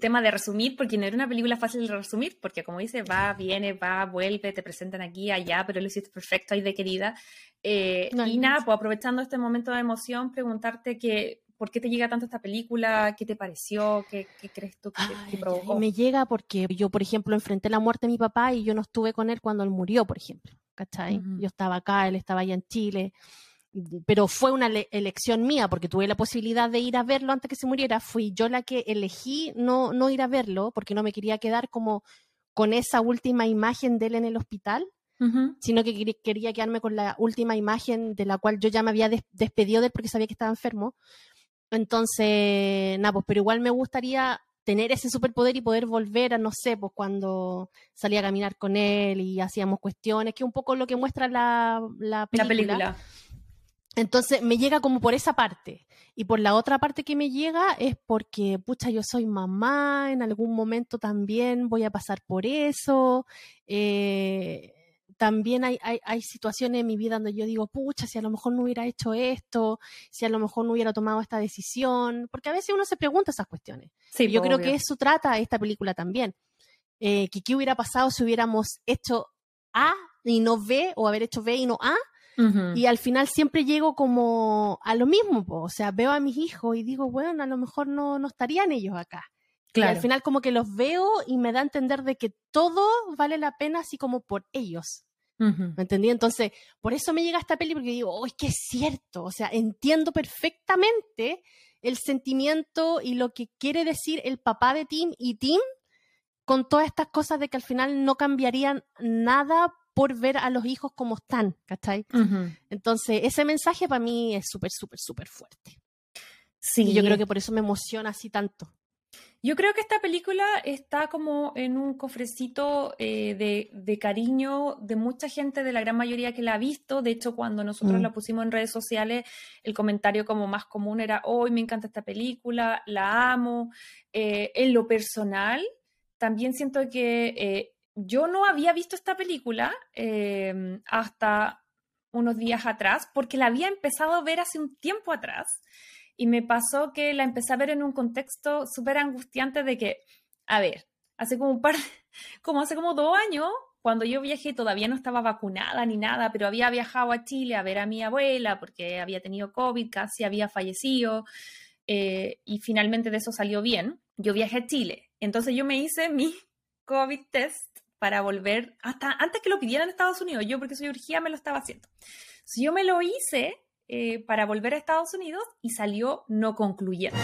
tema de resumir, porque no era una película fácil de resumir, porque como dice, va, viene, va, vuelve, te presentan aquí, allá, pero lo hiciste perfecto ahí de querida. Eh, y nada, pues aprovechando este momento de emoción, preguntarte que, ¿por qué te llega tanto esta película? ¿Qué te pareció? ¿Qué, crees tú que, provocó? Me llega porque yo, por ejemplo, enfrenté la muerte de mi papá y yo no estuve con él cuando él murió, por ejemplo. ¿Cachai? Yo estaba acá, él estaba allá en Chile pero fue una elección mía porque tuve la posibilidad de ir a verlo antes que se muriera. Fui yo la que elegí no, no ir a verlo porque no me quería quedar como con esa última imagen de él en el hospital, sino que quería quedarme con la última imagen de la cual yo ya me había despedido de él porque sabía que estaba enfermo. Entonces, nada, pues, pero igual me gustaría tener ese superpoder y poder volver a, no sé, pues cuando salía a caminar con él y hacíamos cuestiones, que es un poco lo que muestra la, la película. Entonces me llega como por esa parte. Y por la otra parte que me llega es porque, pucha, yo soy mamá, en algún momento también voy a pasar por eso. Eh, también hay, hay, situaciones en mi vida donde yo digo, pucha, si a lo mejor no hubiera hecho esto, si a lo mejor no hubiera tomado esta decisión, porque a veces uno se pregunta esas cuestiones. Sí, yo creo que eso trata esta película también. Eh, que qué hubiera pasado si hubiéramos hecho A y no B, o haber hecho B y no A, y al final siempre llego como a lo mismo, o sea, veo a mis hijos y digo, bueno, a lo mejor no, no estarían ellos acá. Y al final como que los veo y me da a entender de que todo vale la pena así como por ellos. ¿Me entendí? Entonces, por eso me llega esta peli, porque digo, oh, es que es cierto, o sea, entiendo perfectamente el sentimiento y lo que quiere decir el papá de Tim y Tim con todas estas cosas de que al final no cambiarían nada por ver a los hijos como están, ¿cachai? Entonces, ese mensaje para mí es súper, súper, súper fuerte. Sí. Y yo creo que por eso me emociona así tanto. Yo creo que esta película está como en un cofrecito eh, de, cariño de mucha gente, de la gran mayoría que la ha visto. De hecho, cuando nosotros mm. la pusimos en redes sociales, el comentario como más común era, hoy me encanta esta película, la amo. Eh, en lo personal, también siento que eh, yo no había visto esta película hasta unos días atrás, porque la había empezado a ver hace un tiempo atrás y me pasó que la empecé a ver en un contexto súper angustiante de que, a ver, hace como un par, como hace como dos años, cuando yo viajé todavía no estaba vacunada ni nada, pero había viajado a Chile a ver a mi abuela porque había tenido COVID, casi había fallecido eh, y finalmente de eso salió bien. Yo viajé a Chile, entonces yo me hice mi COVID test para volver hasta antes que lo pidieran en Estados Unidos, yo porque soy urgía me lo estaba haciendo. Si yo me lo hice eh, para volver a Estados Unidos y salió no concluyente.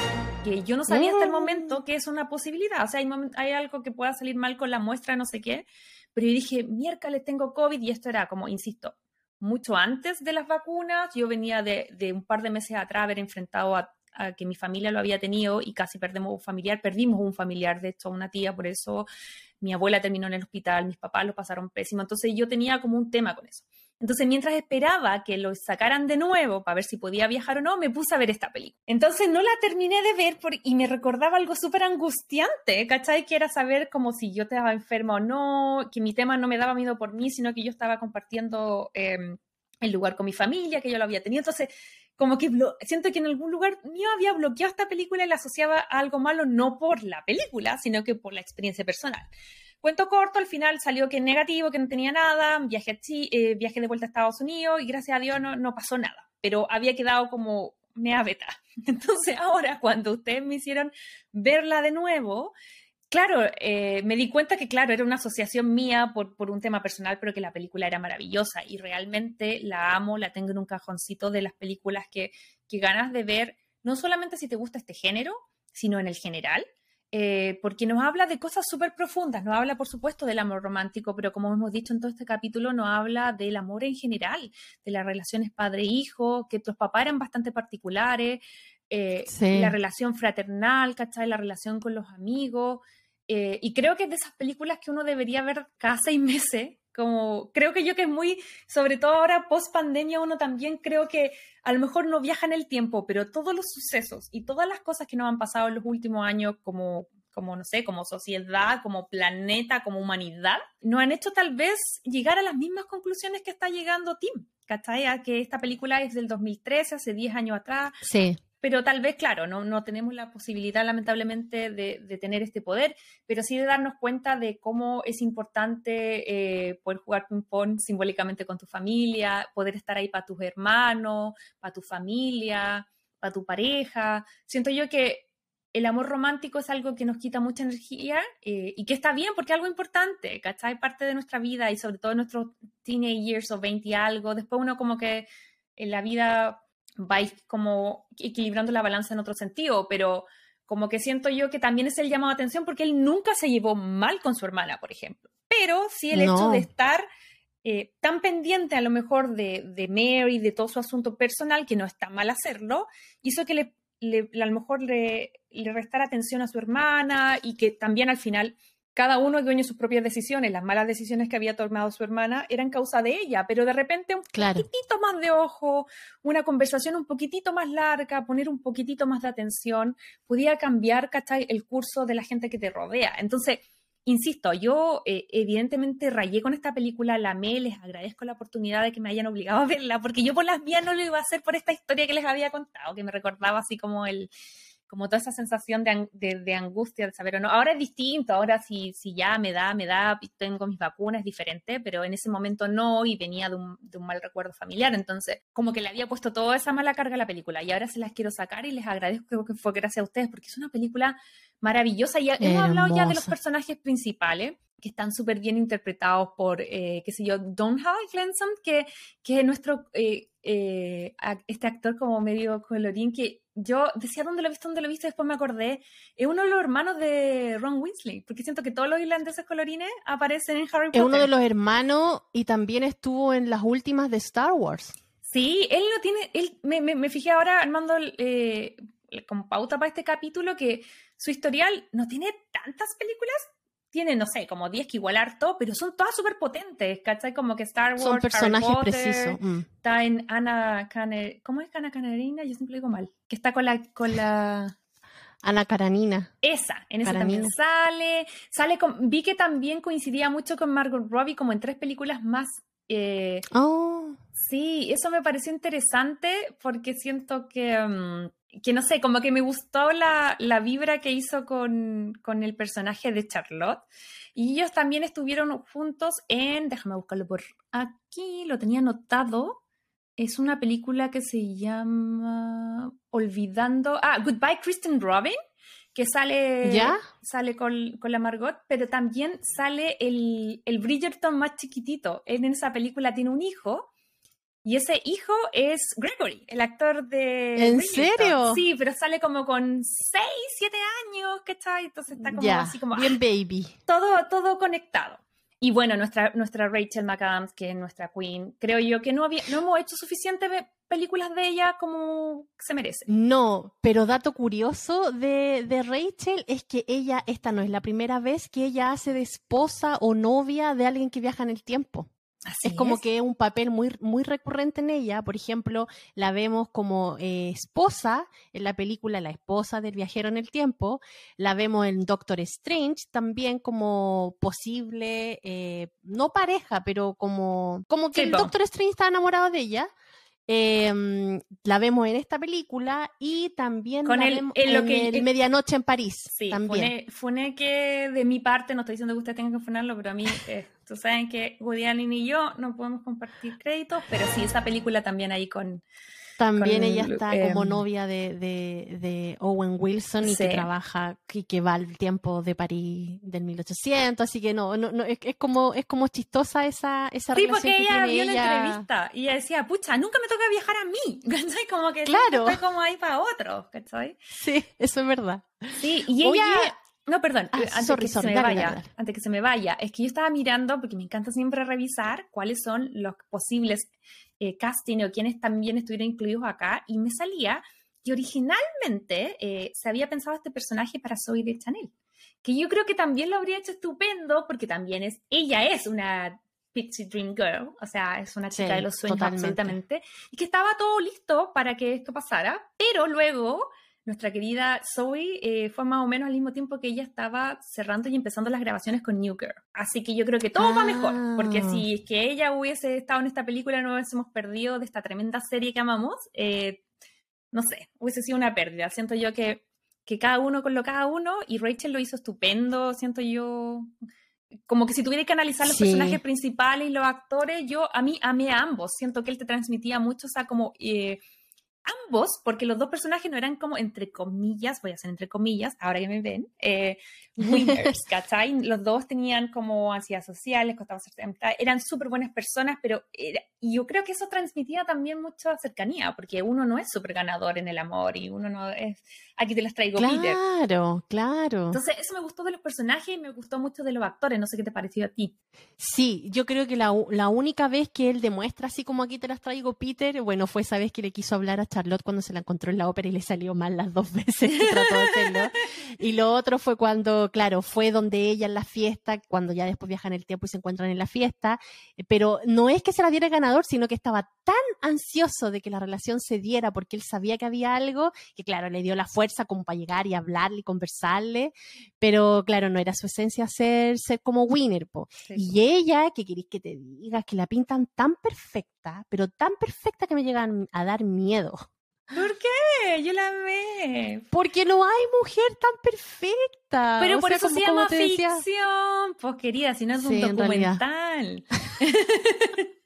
Que yo no sabía hasta el mm. momento que es una posibilidad. O sea, hay, hay algo que pueda salir mal con la muestra, no sé qué. Pero yo dije, miércoles tengo COVID y esto era como, insisto, mucho antes de las vacunas. Yo venía de, de un par de meses atrás haber enfrentado a, a, que mi familia lo había tenido y casi perdemos un familiar. Perdimos un familiar, de hecho, una tía, por eso mi abuela terminó en el hospital, mis papás lo pasaron pésimo. Entonces yo tenía como un tema con eso. Entonces, mientras esperaba que lo sacaran de nuevo para ver si podía viajar o no, me puse a ver esta película. Entonces, no la terminé de ver y me recordaba algo súper angustiante, ¿cachai? Que era saber como si yo estaba enferma o no, que mi tema no me daba miedo por mí, sino que yo estaba compartiendo em, el lugar con mi familia, que yo lo había tenido. Entonces, como que siento que en algún lugar mío había bloqueado esta película y la asociaba a algo malo, no por la película, sino que por la experiencia personal. Cuento corto, al final salió que negativo, que no tenía nada, viaje, eh, viaje de vuelta a Estados Unidos y gracias a Dios no, no pasó nada, pero había quedado como mea beta. Entonces ahora cuando ustedes me hicieron verla de nuevo, claro, eh, me di cuenta que, claro, era una asociación mía por, por, un tema personal, pero que la película era maravillosa y realmente la amo, la tengo en un cajoncito de las películas que, que ganas de ver, no solamente si te gusta este género, sino en el general. Eh, porque nos habla de cosas súper profundas, nos habla por supuesto del amor romántico, pero como hemos dicho en todo este capítulo, nos habla del amor en general, de las relaciones padre-hijo, que tus papás eran bastante particulares, eh, la relación fraternal, ¿cachai? La relación con los amigos. Eh, y creo que es de esas películas que uno debería ver cada seis meses, como creo que yo que es muy, sobre todo ahora post pandemia, uno también creo que a lo mejor no viaja en el tiempo, pero todos los sucesos y todas las cosas que nos han pasado en los últimos años como como no sé, como sociedad, como planeta, como humanidad, nos han hecho tal vez llegar a las mismas conclusiones que está llegando Tim, ¿cachai? A que esta película es del 2013, hace 10 años atrás. Sí pero tal vez, claro, no, no tenemos la posibilidad, lamentablemente, de, de, tener este poder, pero sí de darnos cuenta de cómo es importante eh, poder jugar ping-pong simbólicamente con tu familia, poder estar ahí para tus hermanos, para tu familia, para tu pareja. Siento yo que el amor romántico es algo que nos quita mucha energía eh, y que está bien porque es algo importante, ¿cachai? Parte de nuestra vida y sobre todo nuestros teenage years o 20 y algo. Después uno como que en la vida vais como equilibrando la balanza en otro sentido, pero como que siento yo que también es el llamado de atención porque él nunca se llevó mal con su hermana, por ejemplo. Pero sí el hecho de estar eh, tan pendiente a lo mejor de, de, Mary, de todo su asunto personal, que no está mal hacerlo, hizo que le, le a lo mejor le, le restara atención a su hermana y que también al final cada uno es dueño de sus propias decisiones. Las malas decisiones que había tomado su hermana eran causa de ella, pero de repente un poquitito más de ojo, una conversación un poquitito más larga, poner un poquitito más de atención, podía cambiar, ¿cachai?, el curso de la gente que te rodea. Entonces, insisto, yo eh, evidentemente rayé con esta película, la amé, les agradezco la oportunidad de que me hayan obligado a verla, porque yo por las mías no lo iba a hacer por esta historia que les había contado, que me recordaba así como el como toda esa sensación de, angustia de saber o no. Ahora es distinto, ahora si, si ya me da, me da, tengo mis vacunas, es diferente, pero en ese momento no y venía de un, mal recuerdo familiar, entonces como que le había puesto toda esa mala carga a la película y ahora se las quiero sacar y les agradezco que fue gracias a ustedes porque es una película maravillosa y hemos hablado ya de los personajes principales que están súper bien interpretados por, eh, qué sé yo, Don Glenson, que, que es nuestro, eh, eh, este actor como medio colorín, que yo decía dónde lo he visto, dónde lo he visto, después me acordé, es uno de los hermanos de Ron Weasley, porque siento que todos los irlandeses colorines aparecen en Harry Potter. Es uno de los hermanos y también estuvo en las últimas de Star Wars. Sí, él no tiene, él, me, me, fijé ahora armando eh, con pauta para este capítulo que su historial no tiene tantas películas, tiene, no sé, como 10 que igual harto, pero son todas súper potentes, ¿cachai? Como que Star Wars, Son personajes precisos. Mm. Está en Ana ¿cómo es Ana Canarina? Yo siempre digo mal. Que está con la... Con la... Ana Karanina. Esa, en esa también sale. Sale con, vi que también coincidía mucho con Margot Robbie como en tres películas más. Eh, oh. Sí, eso me pareció interesante porque siento que... Mm, que no sé, como que me gustó la, vibra que hizo con, el personaje de Charlotte. Y ellos también estuvieron juntos en, déjame buscarlo por aquí, lo tenía anotado. Es una película que se llama Olvidando. Ah, Goodbye Kristen Robin, que sale, ¿Ya? sale con, la Margot, pero también sale el, el Bridgerton más chiquitito. en esa película tiene un hijo y ese hijo es Gregory, el actor de. ¿En serio? Sí, pero sale como con 6, 7 años, ¿cachai? Entonces está como así como. Bien, baby. Todo, todo conectado. Y bueno, nuestra, nuestra Rachel McAdams, que es nuestra queen, creo yo que no, había, no hemos hecho suficientes películas de ella como se merece. No, pero dato curioso de, de, Rachel es que ella, esta no es la primera vez que ella hace de esposa o novia de alguien que viaja en el tiempo es como que es un papel muy, muy recurrente en ella. Por ejemplo, la vemos como eh, esposa en la película La esposa del viajero en el tiempo. La vemos en Doctor Strange también como posible, eh, no pareja, pero como, como que el Doctor Strange está enamorado de ella. Em, la vemos en esta película y también Con el, en, lo que, Medianoche en París. Sí, también. Fune, que de mi parte, no estoy diciendo que ustedes tengan que funarlo, pero a mí, eh, tú saben que Woody Allen y yo no podemos compartir créditos, pero sí, esa película también ahí con, también ella está como em, novia de, Owen Wilson y que trabaja, y que va al tiempo de París del 1800, así que no, no, es, como, es como chistosa esa, esa sí, relación porque ella vio una entrevista y ella decía, pucha, nunca me toca viajar a mí, ¿cachai? Como que claro. estoy como ahí para otro, ¿cachai? Sí, eso es verdad. Sí, y ella... No, perdón, ah, antes que se me vaya, antes que se me vaya, es que yo estaba mirando, porque me encanta siempre revisar cuáles son los posibles eh, casting o quienes también estuvieron incluidos acá, y me salía que originalmente eh, se había pensado este personaje para Zoe de Chanel, que yo creo que también lo habría hecho estupendo, porque también es, ella es una Pixie Dream Girl, o sea, es una chica de los sueños absolutamente, y que estaba todo listo para que esto pasara, pero luego nuestra querida Zoe eh, fue más o menos al mismo tiempo que ella estaba cerrando y empezando las grabaciones con New Girl. Así que yo creo que todo va mejor, porque ah. si es que ella hubiese estado en esta película, no hubiésemos perdido de esta tremenda serie que amamos, eh, no sé, hubiese sido una pérdida. Siento yo que, que cada uno con lo cada uno, y Rachel lo hizo estupendo, siento yo como que si tuviera que analizar los personajes principales y los actores, yo a mí amé a ambos. Siento que él te transmitía mucho, o sea, como eh, ambos, porque los dos personajes no eran como entre comillas, voy a hacer entre comillas, ahora que me ven, eh, winners, ¿cachai? Los dos tenían como ansiedad sociales, costaban eran súper buenas personas, pero yo creo que eso transmitía también mucha cercanía, porque uno no es súper ganador en el amor y uno no es, aquí te las traigo, Peter. Claro, claro. Entonces, eso me gustó de los personajes y me gustó mucho de los actores, no sé qué te pareció a ti. Sí, yo creo que la, la única vez que él demuestra así como aquí te las traigo, Peter, bueno, fue esa vez que le quiso hablar a Charlotte cuando se la encontró en la ópera y le salió mal las dos veces que trató de hacerlo. Y lo otro fue cuando, claro, fue donde ella en la fiesta, cuando ya después viajan el tiempo y se encuentran en la fiesta, eh, pero no es que se la diera el ganador, sino que estaba tan ansioso de que la relación se diera porque él sabía que había algo, que claro, le dio la fuerza como para llegar y hablarle y conversarle, pero claro, no era su esencia ser, ser como winner, po. Y ella, que queréis que te digas, que la pintan tan perfecta, pero tan perfecta que me llegan a dar miedo. ¿Por qué? Yo la amé. Porque no hay mujer tan perfecta. Pero por eso se llama ficción. Pues querida, si no es un documental.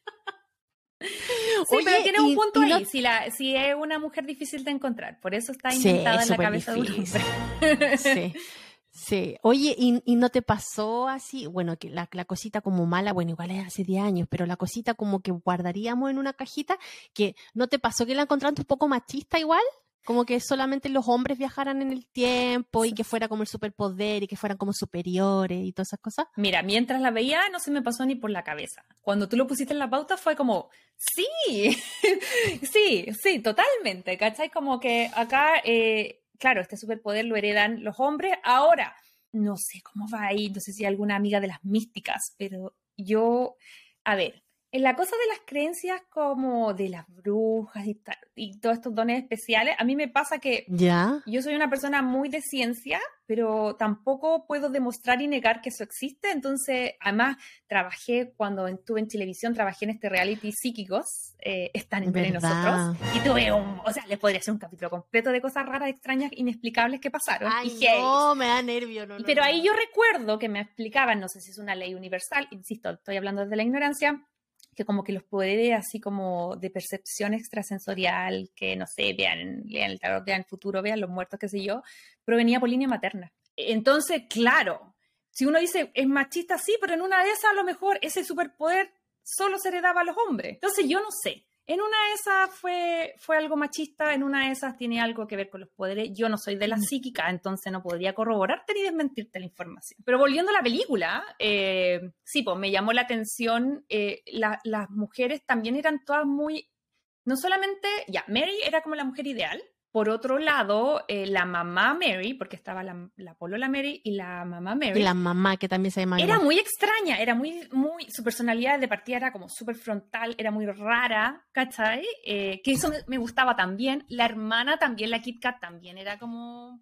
Sí, pero tiene un punto ahí, si, la, si es una mujer difícil de encontrar, por eso está inventada en la cabeza de un hombre. Sí. Sí, oye, ¿y, no te pasó así? Bueno, que la, la, cosita como mala, bueno, igual es hace 10 años, pero la cosita como que guardaríamos en una cajita, que ¿no te pasó que la encontraste un poco machista igual? Como que solamente los hombres viajaran en el tiempo y que fuera como el superpoder y que fueran como superiores y todas esas cosas. Mira, mientras la veía no se me pasó ni por la cabeza. Cuando tú lo pusiste en la pauta fue como, sí, sí, sí, totalmente, ¿cachai? Como que acá... Eh, claro, este superpoder lo heredan los hombres. Ahora, no sé cómo va ahí, no sé si hay alguna amiga de las místicas, pero yo, a ver, la cosa de las creencias como de las brujas y, y todos estos dones especiales, a mí me pasa que ¿Ya? yo soy una persona muy de ciencia, pero tampoco puedo demostrar y negar que eso existe. Entonces, además, trabajé cuando estuve en televisión, trabajé en este reality psíquicos, eh, están entre nosotros. Y tuve un, o sea, les podría hacer un capítulo completo de cosas raras, extrañas, inexplicables que pasaron. Ay, no, me da nervio. No, pero ahí yo recuerdo que me explicaban, no sé si es una ley universal, insisto, estoy hablando desde la ignorancia, que como que los poderes así como de percepción extrasensorial, que no sé, vean, lean el tarot, vean el futuro, vean los muertos, qué sé yo, provenía por línea materna. Entonces, claro, si uno dice es machista, sí, pero en una de esas a lo mejor ese superpoder solo se heredaba a los hombres. Entonces, yo no sé. En una de esas fue, fue algo machista, en una de esas tiene algo que ver con los poderes. Yo no soy de la mm. psíquica, entonces no podría corroborarte ni desmentirte la información. Pero volviendo a la película, eh, sí, pues me llamó la atención, eh, las mujeres también eran todas muy, no solamente, ya, Mary era como la mujer ideal, por otro lado, eh, la mamá Mary, porque estaba la, la polola Mary y la mamá Mary. Y la mamá, que también se llama. Era muy extraña, era muy, muy, su personalidad de partida era como súper frontal, era muy rara, ¿cachai? Eh, que eso me, gustaba también. La hermana también, la Kit Kat también era como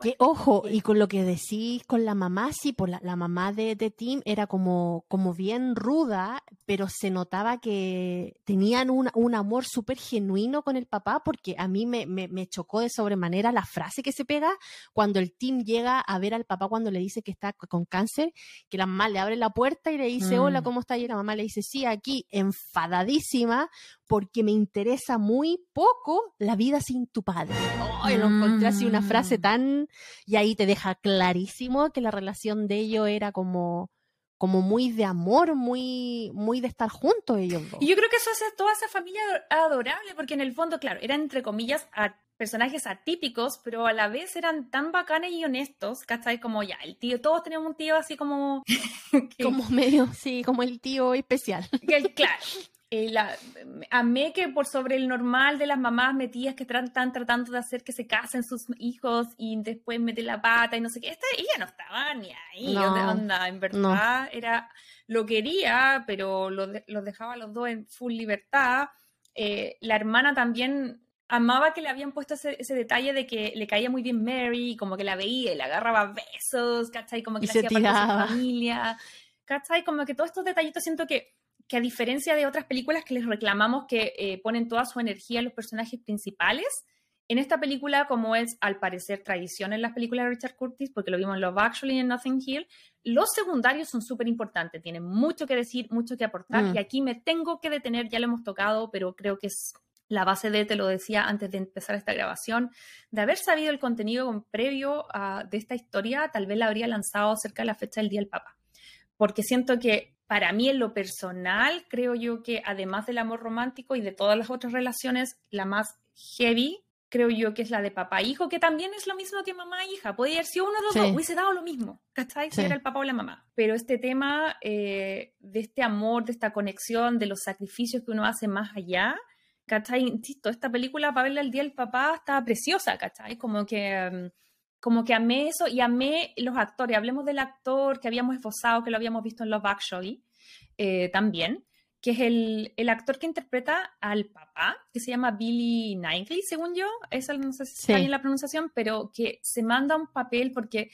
que, ojo, y con lo que decís con la mamá, sí, por la, mamá de, de, Tim era como, como bien ruda, pero se notaba que tenían un, un amor súper genuino con el papá, porque a mí me, me, me, chocó de sobremanera la frase que se pega cuando el Tim llega a ver al papá cuando le dice que está con cáncer, que la mamá le abre la puerta y le dice, hola, mm. ¿cómo está? Y la mamá le dice, sí, aquí, enfadadísima, porque me interesa muy poco la vida sin tu padre. Oh, lo encontré así una frase mm. Y ahí te deja clarísimo que la relación de ellos era como como muy de amor, muy, muy de estar juntos ellos Y yo creo que eso hace toda esa familia adorable, porque en el fondo, claro, eran entre comillas personajes atípicos, pero a la vez eran tan bacanes y honestos, ¿cachai? Como ya, el tío, todos teníamos un tío así como... como medio, sí, como el tío especial. Que el, claro, eh, la, amé que por sobre el normal de las mamás metidas que están tratando de hacer que se casen sus hijos y después meten la pata y no sé qué. Esta, ella no estaba ni ahí, onda, en verdad era, lo quería, pero los, dejaba a los dos en full libertad. Eh, la hermana también amaba que le habían puesto ese, detalle de que le caía muy bien Mary, como que la veía y le agarraba besos, ¿cachai? Como que le hacía parte de su familia, ¿cachai? Como que todos estos detallitos siento que que a diferencia de otras películas que les reclamamos que eh, ponen toda su energía en los personajes principales, en esta película, como es al parecer tradición en las películas de Richard Curtis, porque lo vimos en Love Actually y en Nothing Hill, los secundarios son súper importantes, tienen mucho que decir, mucho que aportar, mm. y aquí me tengo que detener, ya lo hemos tocado, pero creo que es la base de, te lo decía antes de empezar esta grabación, de haber sabido el contenido previo de esta historia, tal vez la habría lanzado cerca de la fecha del Día del Papa. Porque siento que para mí en lo personal, creo yo que además del amor romántico y de todas las otras relaciones, la más heavy, creo yo que es la de papá-hijo, que también es lo mismo que mamá-hija. Podría haber sido uno de los dos, hubiese dado lo mismo, ¿cachai? Si era el papá o la mamá. Pero este tema eh, de este amor, de esta conexión, de los sacrificios que uno hace más allá, ¿cachai? Insisto, esta película para verla el día del papá estaba preciosa, ¿cachai? Como que, mm, como que amé eso y amé los actores. Hablemos del actor que habíamos esbozado, que lo habíamos visto en Love Actually eh, también, que es el, el, actor que interpreta al papá, que se llama Billy Knightley, según yo. Esa no sé si está bien la pronunciación, pero que se manda un papel porque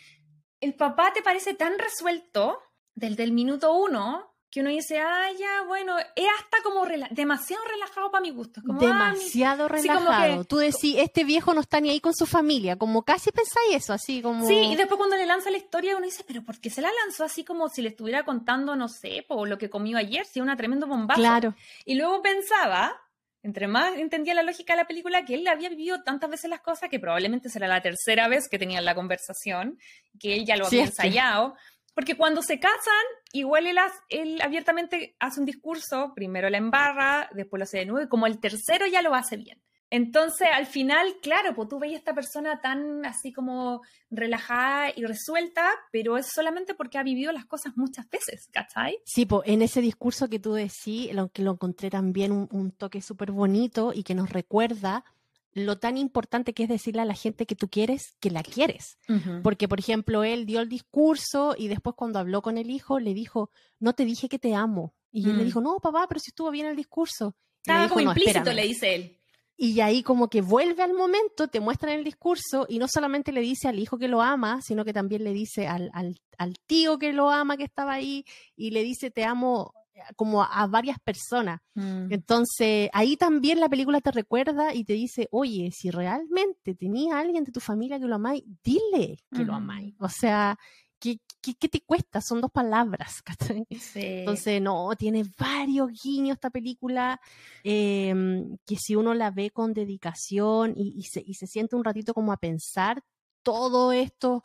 el papá te parece tan resuelto desde el minuto uno que uno dice, ah, ya, bueno, es hasta como demasiado relajado para mi gusto. Como, ah, demasiado relajado. Tú decís, este viejo no está ni ahí con su familia, como casi pensáis eso, así como... Sí, y después cuando le lanza la historia uno dice, pero ¿por qué se la lanzó así como si le estuviera contando, no sé, por lo que comió ayer, si una tremendo bombazo? Claro. Y luego pensaba, entre más entendía la lógica de la película, que él había vivido tantas veces las cosas que probablemente será la tercera vez que tenían la conversación, que él ya lo había ensayado. Porque cuando se casan, igual él, abiertamente hace un discurso, primero la embarra, después lo hace de nuevo, como el tercero ya lo hace bien. Entonces, al final, claro, pues tú veis a esta persona tan así como relajada y resuelta, pero es solamente porque ha vivido las cosas muchas veces, ¿cachai? Sí, pues en ese discurso que tú decís, lo que lo encontré también un, un toque súper bonito y que nos recuerda lo tan importante que es decirle a la gente que tú quieres que la quieres. Porque, por ejemplo, él dio el discurso y después cuando habló con el hijo le dijo, no te dije que te amo. Y él le mm. dijo, no, papá, pero si estuvo bien el discurso. Estaba como implícito, le dice él. Y ahí como que vuelve al momento, te muestra en el discurso y no solamente le dice al hijo que lo ama, sino que también le dice al, al, al tío que lo ama que estaba ahí y le dice te amo como a varias personas. Mm. Entonces, ahí también la película te recuerda y te dice, oye, si realmente tenía alguien de tu familia que lo amáis, dile que lo amáis. O sea, ¿qué, ¿qué, te cuesta? Son dos palabras. Entonces, no, tiene varios guiños esta película em, que si uno la ve con dedicación y, y, se, y se siente un ratito como a pensar todo esto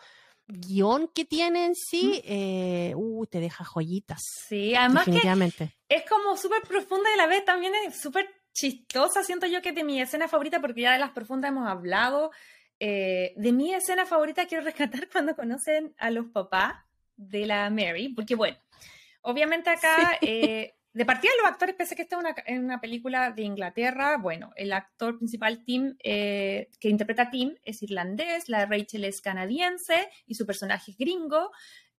guion que tiene en sí, eh, uh, te deja joyitas. Sí, además que es como súper profunda y a la vez también es súper chistosa. Siento yo que es de mi escena favorita, porque ya de las profundas hemos hablado. Eh, de mi escena favorita quiero rescatar cuando conocen a los papás de la Mary, porque bueno, obviamente acá eh, de partida los actores, pese a que esta es una, película de Inglaterra, bueno, el actor principal Tim, eh, que interpreta a Tim, es irlandés, la de Rachel es canadiense y su personaje es gringo,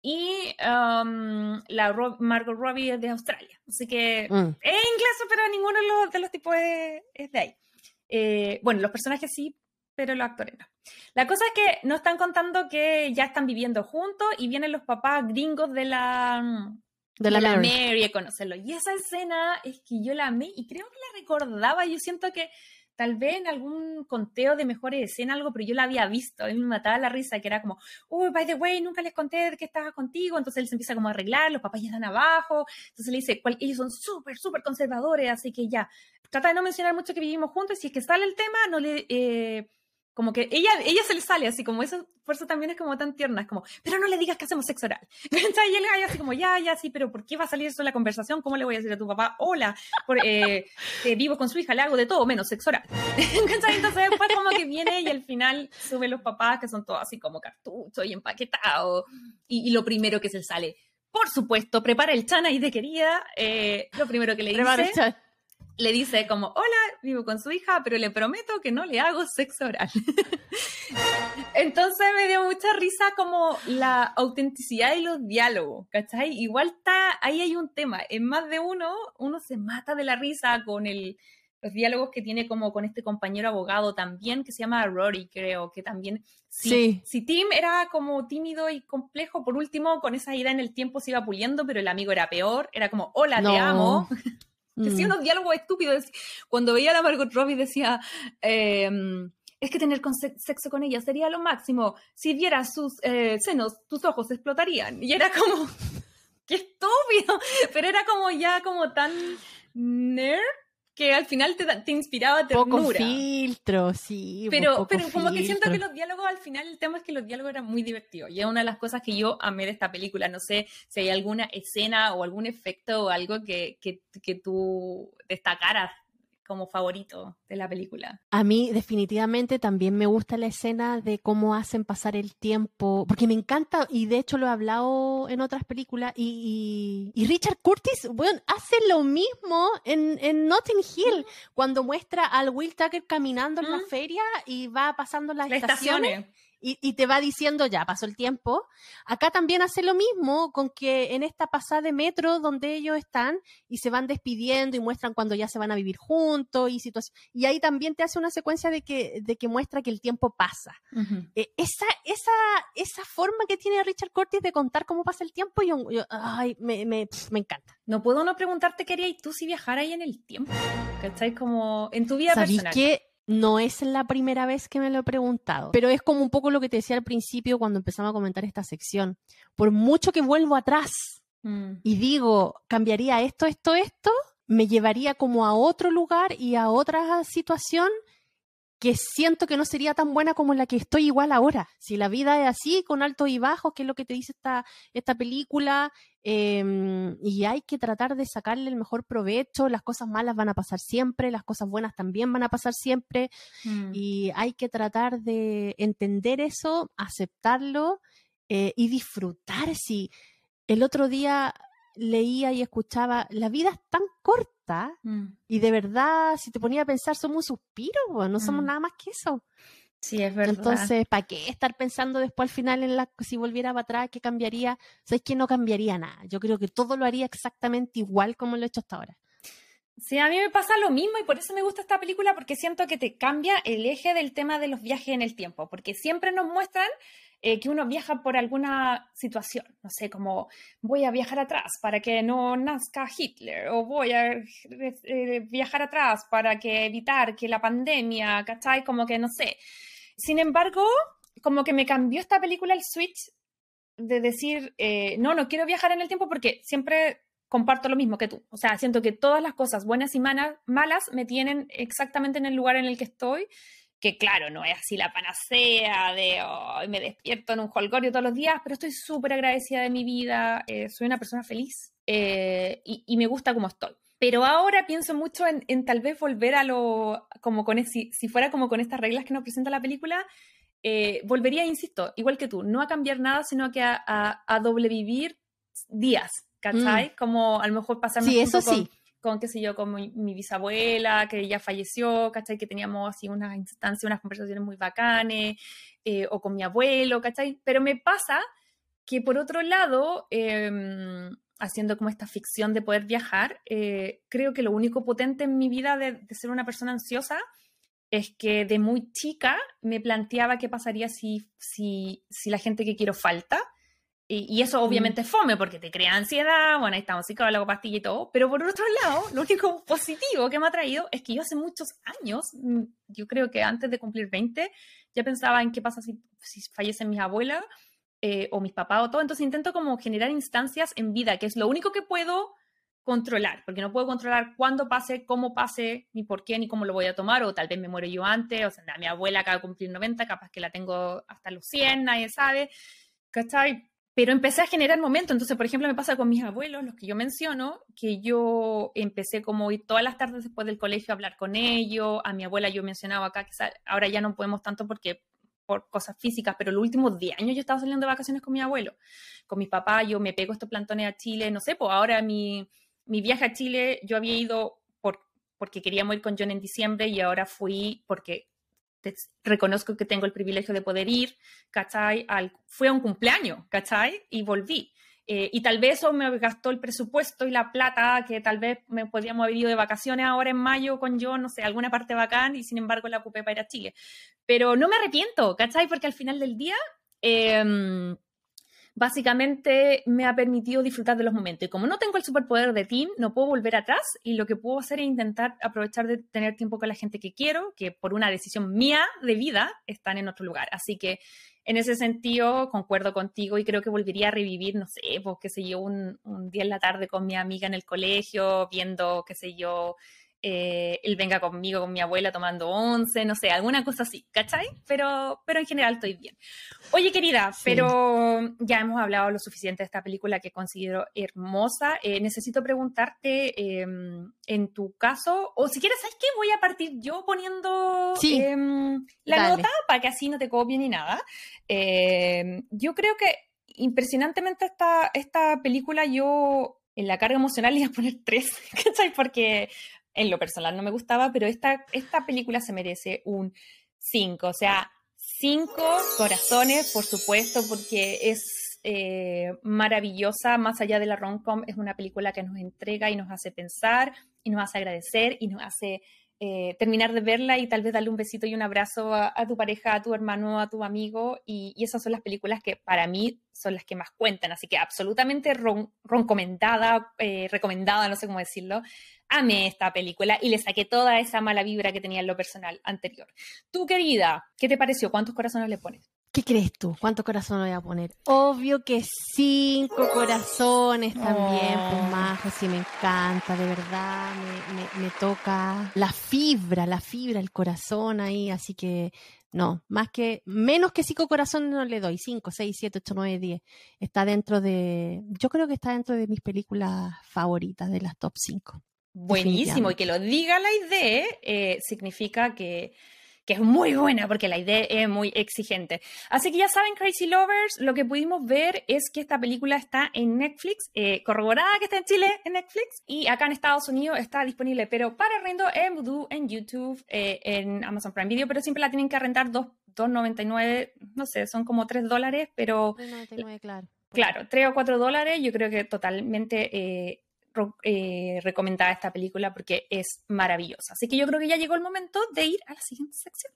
y um, la Margot Robbie es de Australia. Así que mm. es inglés, pero ninguno de los, tipos es, de ahí. Eh, bueno, los personajes sí, pero los actores no. La cosa es que nos están contando que ya están viviendo juntos y vienen los papás gringos de la de la, Mary. a conocerlo. Y esa escena es que yo la amé y creo que la recordaba. Yo siento que tal vez en algún conteo de mejores escenas algo, pero yo la había visto. A mí me mataba la risa, que era como, uy, by the way, nunca les conté de que estaba contigo. Entonces él se empieza como a arreglar, los papás ya están abajo. Entonces le dice, ellos son súper, súper conservadores, así que ya. Trata de no mencionar mucho que vivimos juntos y si es que sale el tema, no le... Eh, como que ella, ella se le sale así, como eso, por eso también es como tan tierna, es como, pero no le digas que hacemos sexo oral. y él así como, ya, ya, sí, pero ¿por qué va a salir eso en la conversación? ¿Cómo le voy a decir a tu papá, hola, por, eh, vivo con su hija, le hago de todo menos sexo oral? Entonces después como que viene y al final sube los papás que son todos así como cartucho y empaquetado y, y lo primero que se sale, por supuesto, prepara el chana y de querida, eh, lo primero que le dice le dice como, hola, vivo con su hija, pero le prometo que no le hago sexo oral. Entonces me dio mucha risa como la autenticidad y los diálogos, ¿cachai? Igual está, ahí hay un tema, en más de uno, uno se mata de la risa con el, los diálogos que tiene como con este compañero abogado también, que se llama Rory, creo, que también, si, si Tim era como tímido y complejo, por último, con esa ida en el tiempo se iba puliendo, pero el amigo era peor, era como, hola, te amo. Decía mm. unos diálogos estúpidos. Cuando veía a la Margot Robbie decía, em, es que tener sexo con ella sería lo máximo. Si vieras sus eh, senos, tus ojos explotarían. Y era como, qué estúpido. Pero era como ya como tan nerd que al final te, te inspiraba ternura. Poco filtro, sí. Pero, pero como que siento que los diálogos, al final, el tema es que los diálogos eran muy divertidos. Y es una de las cosas que yo amé de esta película. No sé si hay alguna escena o algún efecto o algo que, que, que tú destacaras como favorito de la película. A mí definitivamente también me gusta la escena de cómo hacen pasar el tiempo, porque me encanta, y de hecho lo he hablado en otras películas, y, Richard Curtis, bueno, hace lo mismo en, en Notting Hill, cuando muestra al Will Tucker caminando en la feria y va pasando las, estaciones y, te va diciendo, ya pasó el tiempo. Acá también hace lo mismo con que en esta pasada de metro donde ellos están y se van despidiendo y muestran cuando ya se van a vivir juntos y situación. Y ahí también te hace una secuencia de que, de que muestra que el tiempo pasa. Eh, esa, esa, esa forma que tiene Richard Curtis de contar cómo pasa el tiempo, yo, ay, me, me, me, encanta. No puedo no preguntarte qué harías tú si viajaras ahí en el tiempo. ¿Cachai? Como en tu vida personal. que no es la primera vez que me lo he preguntado, pero es como un poco lo que te decía al principio cuando empezamos a comentar esta sección. Por mucho que vuelvo atrás mm. y digo, cambiaría esto, esto, esto, me llevaría como a otro lugar y a otra situación que siento que no sería tan buena como la que estoy igual ahora. Si la vida es así, con altos y bajos, que es lo que te dice esta, esta película, em, y hay que tratar de sacarle el mejor provecho, las cosas malas van a pasar siempre, las cosas buenas también van a pasar siempre, mm. y hay que tratar de entender eso, aceptarlo eh, y disfrutar. Si el otro día leía y escuchaba, la vida es tan corta mm. y de verdad, si te ponía a pensar, somos un suspiro, no somos mm. nada más que eso. Sí, es verdad. Entonces, ¿para qué estar pensando después al final en la si volviera para atrás, qué cambiaría? Sabes que no cambiaría nada. Yo creo que todo lo haría exactamente igual como lo he hecho hasta ahora. Sí, a mí me pasa lo mismo y por eso me gusta esta película porque siento que te cambia el eje del tema de los viajes en el tiempo, porque siempre nos muestran eh, que uno viaja por alguna situación, no sé, como voy a viajar atrás para que no nazca Hitler o voy a eh, viajar atrás para que evitar que la pandemia, ¿cachai? Como que no sé. Sin embargo, como que me cambió esta película el switch de decir, eh, no, no quiero viajar en el tiempo porque siempre comparto lo mismo que tú. O sea, siento que todas las cosas buenas y malas me tienen exactamente en el lugar en el que estoy que claro, no es así la panacea de oh, me despierto en un holgorio todos los días, pero estoy súper agradecida de mi vida, eh, soy una persona feliz eh, y, me gusta como estoy. Pero ahora pienso mucho en, tal vez volver a lo, como con, si, si, fuera como con estas reglas que nos presenta la película, eh, volvería, insisto, igual que tú, no a cambiar nada, sino que a, a, doble vivir días, ¿cachai? Mm. Como a lo mejor pasarme sí, eso sí con, qué sé yo, con mi, bisabuela, que ya falleció, ¿cachai? Que teníamos así unas instancias, unas conversaciones muy bacanes, eh, o con mi abuelo, ¿cachai? Pero me pasa que por otro lado, em, haciendo como esta ficción de poder viajar, eh, creo que lo único potente en mi vida de, de, ser una persona ansiosa es que de muy chica me planteaba qué pasaría si, si, si la gente que quiero falta y, eso mm. obviamente es fome porque te crea ansiedad, bueno, ahí estamos, psicólogo, pastilla y todo. Pero por otro lado, lo único positivo que me ha traído es que yo hace muchos años, mm, yo creo que antes de cumplir 20, ya pensaba en qué pasa si, si fallecen mis abuelas eh, o mis papás o todo. Entonces intento como generar instancias en vida, que es lo único que puedo controlar, porque no puedo controlar cuándo pase, cómo pase, ni por qué, ni cómo lo voy a tomar, o tal vez me muero yo antes, o sea, mi abuela acaba de cumplir 90, capaz que la tengo hasta los 100, nadie sabe, ¿cachai? Pero empecé a generar momentos. Entonces, por ejemplo, me pasa con mis abuelos, los que yo menciono, que yo empecé como ir todas las tardes después del colegio a hablar con ellos. A mi abuela yo mencionaba acá que ahora ya no podemos tanto porque por cosas físicas, pero los últimos 10 años yo estaba saliendo de vacaciones con mi abuelo. Con mi papá yo me pego estos plantones a Chile, no sé, pues ahora mi, mi viaje a Chile yo había ido por, porque queríamos ir con John en diciembre y ahora fui porque reconozco que tengo el privilegio de poder ir, ¿cachai? Al, fui a un cumpleaños, ¿cachai? Y volví. Eh, y tal vez eso me gastó el presupuesto y la plata que tal vez me podríamos haber ido de vacaciones ahora en mayo con yo, no sé, alguna parte bacán y sin embargo la ocupé para ir a Chile. Pero no me arrepiento, ¿cachai? Porque al final del día eh, básicamente me ha permitido disfrutar de los momentos. Y como no tengo el superpoder de team, no puedo volver atrás y lo que puedo hacer es intentar aprovechar de tener tiempo con la gente que quiero, que por una decisión mía de vida están en otro lugar. Así que en ese sentido concuerdo contigo y creo que volvería a revivir, no sé, pues qué sé yo, un, un día en la tarde con mi amiga en el colegio, viendo, qué sé yo, eh, él venga conmigo, con mi abuela tomando once, no sé, alguna cosa así, ¿cachai? Pero, pero en general estoy bien. Oye, querida, pero ya hemos hablado lo suficiente de esta película que considero hermosa. Eh, necesito preguntarte, em, en tu caso, o si quieres, ¿sabes qué? Voy a partir yo poniendo em, la nota para que así no te copie ni nada. Em, yo creo que impresionantemente esta, esta película yo en la carga emocional iba a poner tres, ¿cachai? Porque en lo personal no me gustaba, pero esta, esta película se merece un cinco, o sea, cinco corazones, por supuesto, porque es eh, maravillosa, más allá de la rom-com, es una película que nos entrega y nos hace pensar y nos hace agradecer y nos hace eh, terminar de verla y tal vez darle un besito y un abrazo a, tu pareja, a tu hermano, a tu amigo. Y, esas son las películas que para mí son las que más cuentan. Así que absolutamente ron, eh, recomendada, no sé cómo decirlo. Amé esta película y le saqué toda esa mala vibra que tenía en lo personal anterior. Tú, querida, ¿qué te pareció? ¿Cuántos corazones le pones? ¿Qué crees tú? ¿Cuántos corazones voy a poner? Obvio que cinco corazones también, pues oh. majo, sí me encanta, de verdad, me, toca la fibra, la fibra, el corazón ahí, así que no, más que, menos que cinco corazones no le doy, cinco, seis, siete, ocho, nueve, diez. Está dentro de, yo creo que está dentro de mis películas favoritas, de las top cinco. Buenísimo, y que lo diga la idea eh, significa que que es muy buena porque la idea es muy exigente. Así que ya saben, Crazy Lovers, lo que pudimos ver es que esta película está en Netflix, eh, corroborada que está en Chile en Netflix y acá en Estados Unidos está disponible, pero para arrendo en Voodoo, en YouTube, eh, en Amazon Prime Video, pero siempre la tienen que arrendar 2.99, no sé, son como 3 dólares, pero... 3.99, claro. Claro, 3 o 4 dólares, yo creo que totalmente eh, eh, recomendada esta película porque es maravillosa. Así que yo creo que ya llegó el momento de ir a la siguiente sección.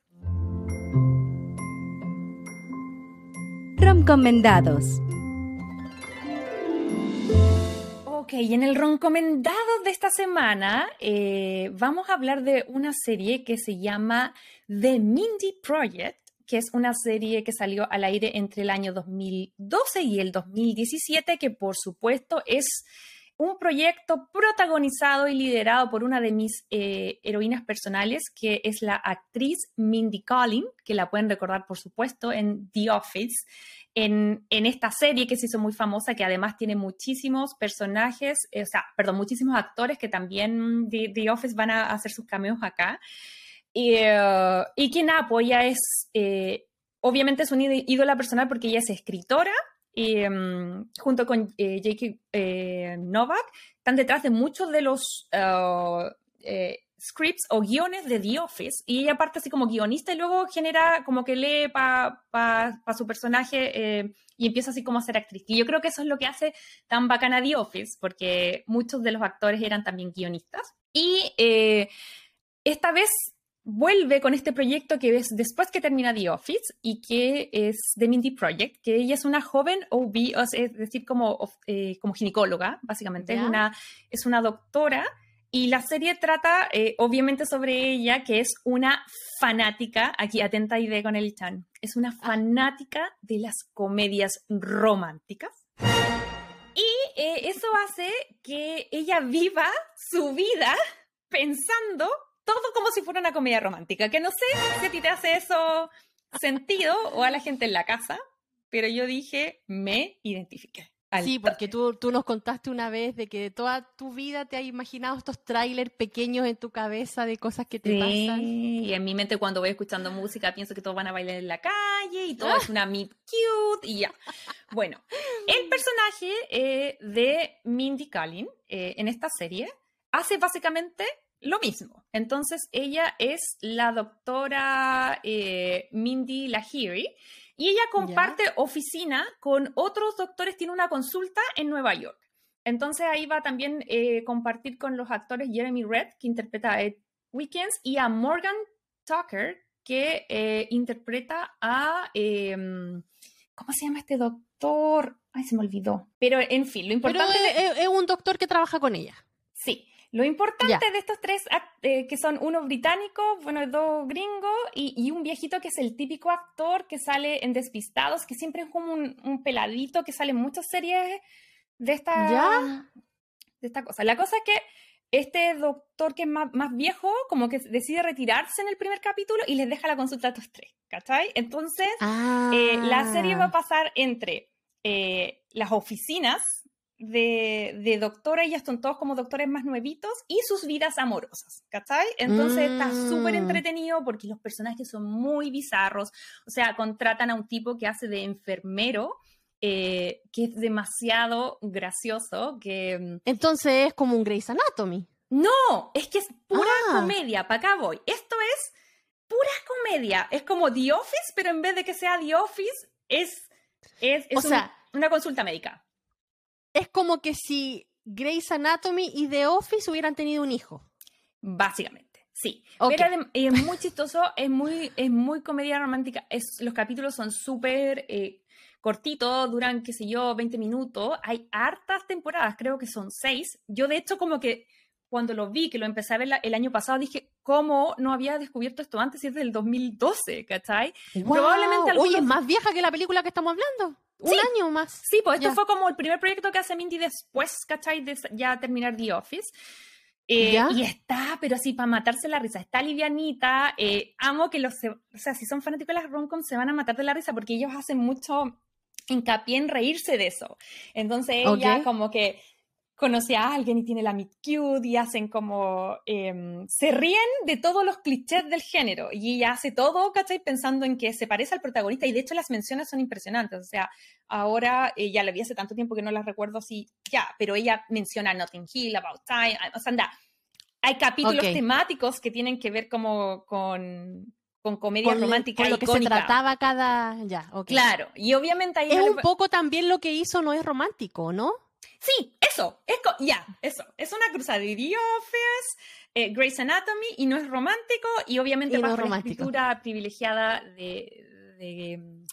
Roncomendados. Ok, en el Roncomendado de esta semana eh, vamos a hablar de una serie que se llama The Mindy Project que es una serie que salió al aire entre el año 2012 y el 2017, que por supuesto es un proyecto protagonizado y liderado por una de mis eh, heroínas personales, que es la actriz Mindy Collin, que la pueden recordar, por supuesto, en The Office, en, esta serie que se hizo muy famosa, que además tiene muchísimos personajes, eh, o sea, perdón, muchísimos actores que también The Office van a hacer sus cameos acá. Y, y quien apoya es, eh, obviamente es una ídola personal porque ella es escritora, em, junto con eh. Eh, Novak, están detrás de muchos de los uh, eh, scripts o guiones de The Office. Y ella parte así como guionista y luego genera como que lee para pa, su personaje y empieza así como a ser actriz. Y yo creo que eso es lo que hace tan bacana The Office, porque muchos de los actores eran también guionistas. Y esta vez vuelve con este proyecto que es después que termina The Office y que es The Mindy Project, que ella es una joven OB, es decir, como, eh, como ginecóloga, básicamente, es una, es una doctora. Y la serie trata, eh, obviamente, sobre ella, que es una fanática, aquí atenta y ve con el chan, es una ah. fanática de las comedias románticas. Y eh, eso hace que ella viva su vida pensando todo como si fuera una comedia romántica, que no sé si a ti te hace eso sentido o a la gente en la casa, pero yo dije, me identifiqué. Sí, porque tú, tú nos contaste una vez de que toda tu vida te has imaginado estos trailers pequeños en tu cabeza de cosas que te pasan. Y en mi mente cuando voy escuchando música pienso que todos van a bailar en la calle y todo es una meet cute y ya. Bueno, el personaje eh, de Mindy Kaling eh, en esta serie hace básicamente lo mismo. Entonces, ella es la doctora eh, Mindy Lahiri y ella comparte oficina con otros doctores, tiene una consulta en Nueva York. Entonces, ahí va también eh, compartir con los actores Jeremy Red, que interpreta a Ed Weekends, y a Morgan Tucker, que eh, interpreta a... Em, ¿Cómo se llama este doctor? Ay, se me olvidó. Pero, en fin, lo importante... es un doctor que trabaja con ella. Sí, lo importante de estos tres, eh, que son uno británico, bueno, dos gringos y, un viejito que es el típico actor que sale en Despistados, que siempre es como un, peladito que sale en muchas series de esta, de esta cosa. La cosa es que este doctor que es más, más, viejo, como que decide retirarse en el primer capítulo y les deja la consulta a estos tres, ¿cachai? Entonces, eh, la serie va a Ah. pasar entre eh, las oficinas de, de doctora, ellas son todos como doctores más nuevitos, y sus vidas amorosas, ¿cachai? Entonces está súper Mm. entretenido porque los personajes son muy bizarros, o sea, contratan a un tipo que hace de enfermero, eh, que es demasiado gracioso, que... mm, Entonces es como un Grey's Anatomy. No, es que es pura Ah. comedia, para acá voy. Esto es pura comedia, es como The Office, pero en vez de que sea The Office, es, es, es O un- sea- una consulta médica. Es como que si Grey's Anatomy y The Office hubieran tenido un hijo. Básicamente, sí. Ok. Pero es muy chistoso, es muy, es muy comedia romántica. Es, los capítulos son súper eh, cortitos, duran, qué sé yo, 20 minutos. Hay hartas temporadas, creo que son seis. Yo, de hecho, como que cuando lo vi, que lo empecé a ver la- el año pasado, dije, ¿cómo no había descubierto esto antes si es del 2012? ¿Cachai? Probablemente Guau. algunos- Oye, es más vieja que la película que estamos hablando. Un Sí. año más. Sí, pues esto Ya. fue como el primer proyecto que hace Mindy después, ¿cachai? De ya terminar The Office. Eh, ¿Ya? y está, pero así, para matarse la risa. Está livianita. eh, amo que los... O sea, si son fanáticos de las romcoms, se van a matar de la risa porque ellos hacen mucho hincapié en reírse de eso. Entonces ella Ok. como que conoce a alguien y tiene la meet cute y hacen como... em, se ríen de todos los clichés del género y ella hace todo, ¿cachai? Pensando en que se parece al protagonista y de hecho las menciones son impresionantes. O sea, ahora eh, ya la vi hace tanto tiempo que no las recuerdo así ya, pero ella menciona Notting Hill, About Time, o sea, anda, hay capítulos temáticos que tienen que ver como con, con comedia Con, romántica con lo que se icónica. trataba cada. Ya. Claro, y obviamente ahí... Es no le- un poco también lo que hizo No es romántico, ¿no? Sí, eso, es ya, eso. Es una cruzada de The Office, eh, Grey's Anatomy, y no es romántico, y obviamente Y no bajo la escritura privilegiada de, de, mm,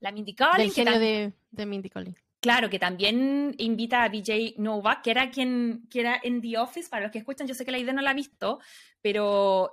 la Mindy Kaling, Del genio de, de Mindy Kaling. Claro, que también invita a BJ Novak, que era quien que era en The Office, para los que escuchan, yo sé que la idea no la ha visto, pero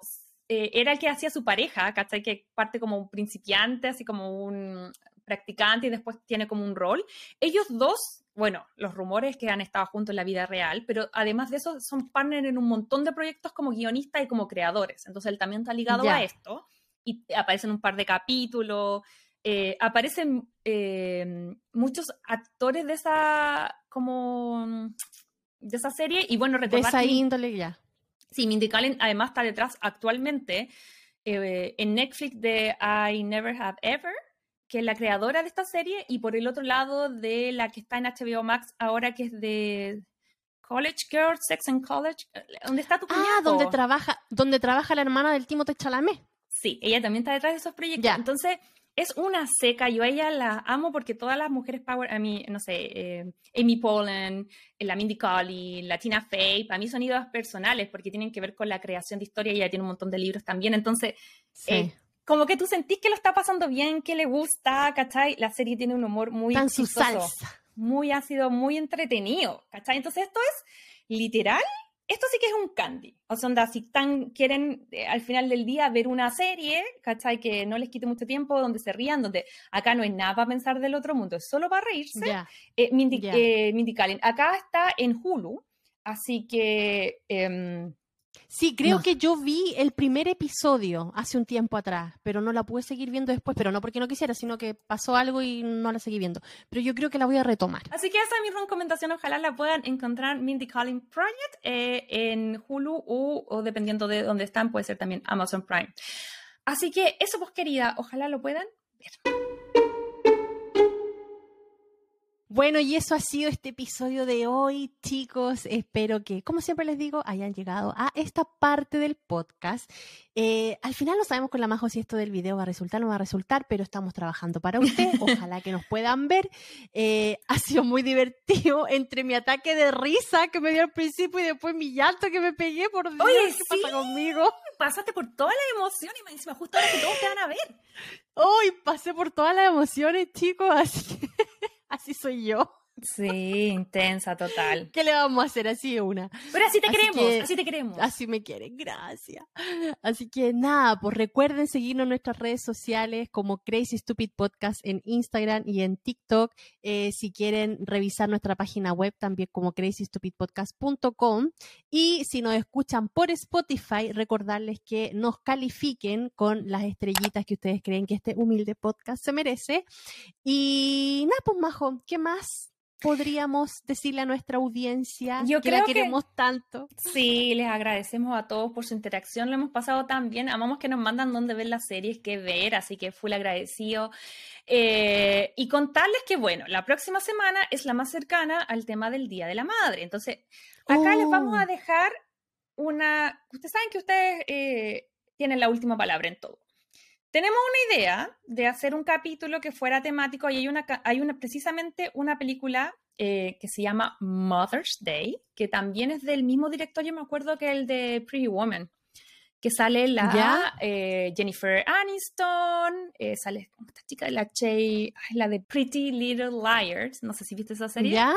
eh, era el que hacía su pareja, ¿cachai? Que parte como un principiante, así como un practicante y después tiene como un rol. Ellos dos, bueno, los rumores que han estado juntos en la vida real, pero además de eso son partner en un montón de proyectos como guionistas y como creadores. Entonces él también está ligado Ya. a esto y aparecen un par de capítulos. eh, aparecen eh, muchos actores de esa como de esa serie y bueno De recordar esa que Min- índole, ya. sí, Mindy Kaling además está detrás actualmente eh, en Netflix de I Never Have Ever que es la creadora de esta serie y por el otro lado de la que está en HBO Max ahora que es de College Girl, Sex and College ¿dónde está tu Ah, cuñado? donde trabaja, donde trabaja la hermana del Timothée Chalamet. Sí, ella también está detrás de esos proyectos. Ya. Entonces, es una seca. Yo a ella la amo porque todas las mujeres power, a mí, no sé, eh, Amy Poehler, eh, la Mindy Kaling, la Tina Fey, para mí son ídolos personales porque tienen que ver con la creación de historia y ella tiene un montón de libros también. Entonces, Sí. eh, como que tú sentís que lo está pasando bien, que le gusta, ¿cachai? La serie tiene un humor muy en su salsa. muy ácido, muy entretenido, ¿cachai? Entonces, esto es literal esto sí que es un candy. O sea, onda, si tan, quieren eh, al final del día ver una serie, ¿cachai? Que no les quite mucho tiempo, donde se rían, donde acá no es nada para pensar del otro mundo, es solo para reírse. Ya. Eh, Mindy, eh, Kaling. Acá está en Hulu, así que... Sí, creo No. que yo vi el primer episodio hace un tiempo atrás, pero no la pude seguir viendo después, pero no porque no quisiera, sino que pasó algo y no la seguí viendo. Pero yo creo que la voy a retomar. Así que esa es mi recomendación. Ojalá la puedan encontrar Mindy Kaling Project eh, en Hulu o, o dependiendo de dónde están, puede ser también Amazon Prime. Así que eso, pues querida, ojalá lo puedan ver. Bueno, y eso ha sido este episodio de hoy, chicos. Espero que, como siempre les digo, hayan llegado a esta parte del podcast. Eh, al final no sabemos con la Majo si esto del video va a resultar o no va a resultar, pero estamos trabajando para usted. Ojalá que nos puedan ver. Eh, ha sido muy divertido entre mi ataque de risa que me dio al principio y después mi llanto que me pegué. Por Dios, Oye, ¿qué sí. pasa conmigo? Pasaste por toda la emoción y me encima justo ahora que todos te van a ver. Hoy pasé por todas las emociones, chicos, así, así soy yo. Sí, intensa, total. ¿Qué le vamos a hacer así una? Pero así te queremos, así te queremos. Así me quieren, gracias. Así que nada, pues recuerden seguirnos en nuestras redes sociales como Crazy Stupid Podcast en Instagram y en TikTok. Eh, si quieren revisar nuestra página web también como crazystupidpodcast.com. Y si nos escuchan por Spotify, recordarles que nos califiquen con las estrellitas que ustedes creen que este humilde podcast se merece. Y nada, pues Majo, ¿qué más? Podríamos decirle a nuestra audiencia Yo que la queremos tanto? Sí, les agradecemos a todos por su interacción, lo hemos pasado tan bien, amamos que nos mandan dónde ver las series, qué ver, así que full agradecido. Eh, y contarles que, bueno, la próxima semana es la más cercana al tema del Día de la Madre, entonces acá les vamos a oh. dejar una, ustedes saben que ustedes eh, tienen la última palabra en todo. Tenemos una idea de hacer un capítulo que fuera temático y hay una, hay una precisamente una película eh, que se llama Mother's Day, que también es del mismo director, yo me acuerdo que el de Pretty Woman, que sale la eh, Jennifer Aniston, eh, sale esta chica de la Che, la de Pretty Little Liars, no sé si viste esa serie. ¿Ya?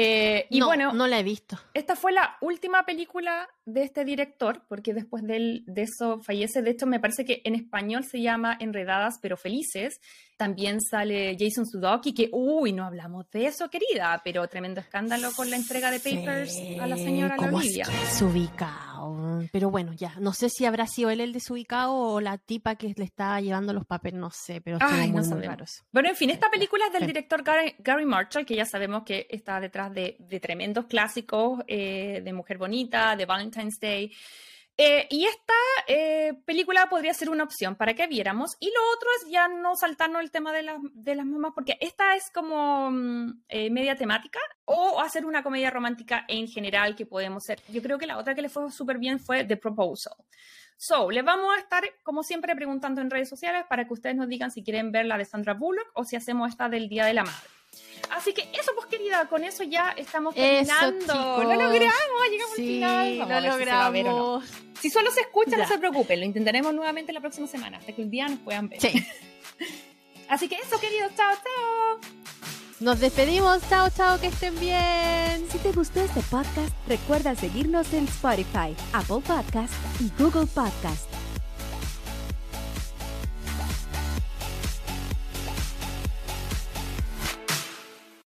Eh, y bueno, no la he visto. Esta fue la última película de este director, porque después de, de, eso fallece. De hecho, me parece que en español se llama Enredadas pero Felices. También sale Jason Sudoki, que, uy, no hablamos de eso, querida, pero tremendo escándalo con la entrega de papers a la señora Olivia. Desubicado. Pero bueno, ya, no sé si habrá sido él el desubicado o la tipa que le estaba llevando los papeles, no sé, pero Ay, muy, no Bueno, en fin, esta película es del director Gary, Marshall, que ya sabemos que está detrás de, tremendos clásicos eh, de Mujer Bonita, de Valentine's Day. Eh, y esta eh, película podría ser una opción para que viéramos. Y lo otro es ya no saltarnos el tema de, de las mamás, porque esta es como mm, eh, media temática o hacer una comedia romántica en general que podemos ser. Yo creo que la otra que le fue súper bien fue The Proposal. So, les vamos a estar, como siempre, preguntando en redes sociales para que ustedes nos digan si quieren ver la de Sandra Bullock o si hacemos esta del Día de la Madre. Así que eso, pues querida, con eso ya estamos terminando. lo logramos, llegamos al final. Vamos lo logramos. Si, solo se escucha, no se preocupen, lo intentaremos nuevamente la próxima semana, hasta que un día nos puedan ver. Sí. Así que eso, queridos, chao, chao. Nos despedimos, chao, chao, que estén bien. Si te gustó este podcast, recuerda seguirnos en Spotify, Apple Podcast y Google Podcast.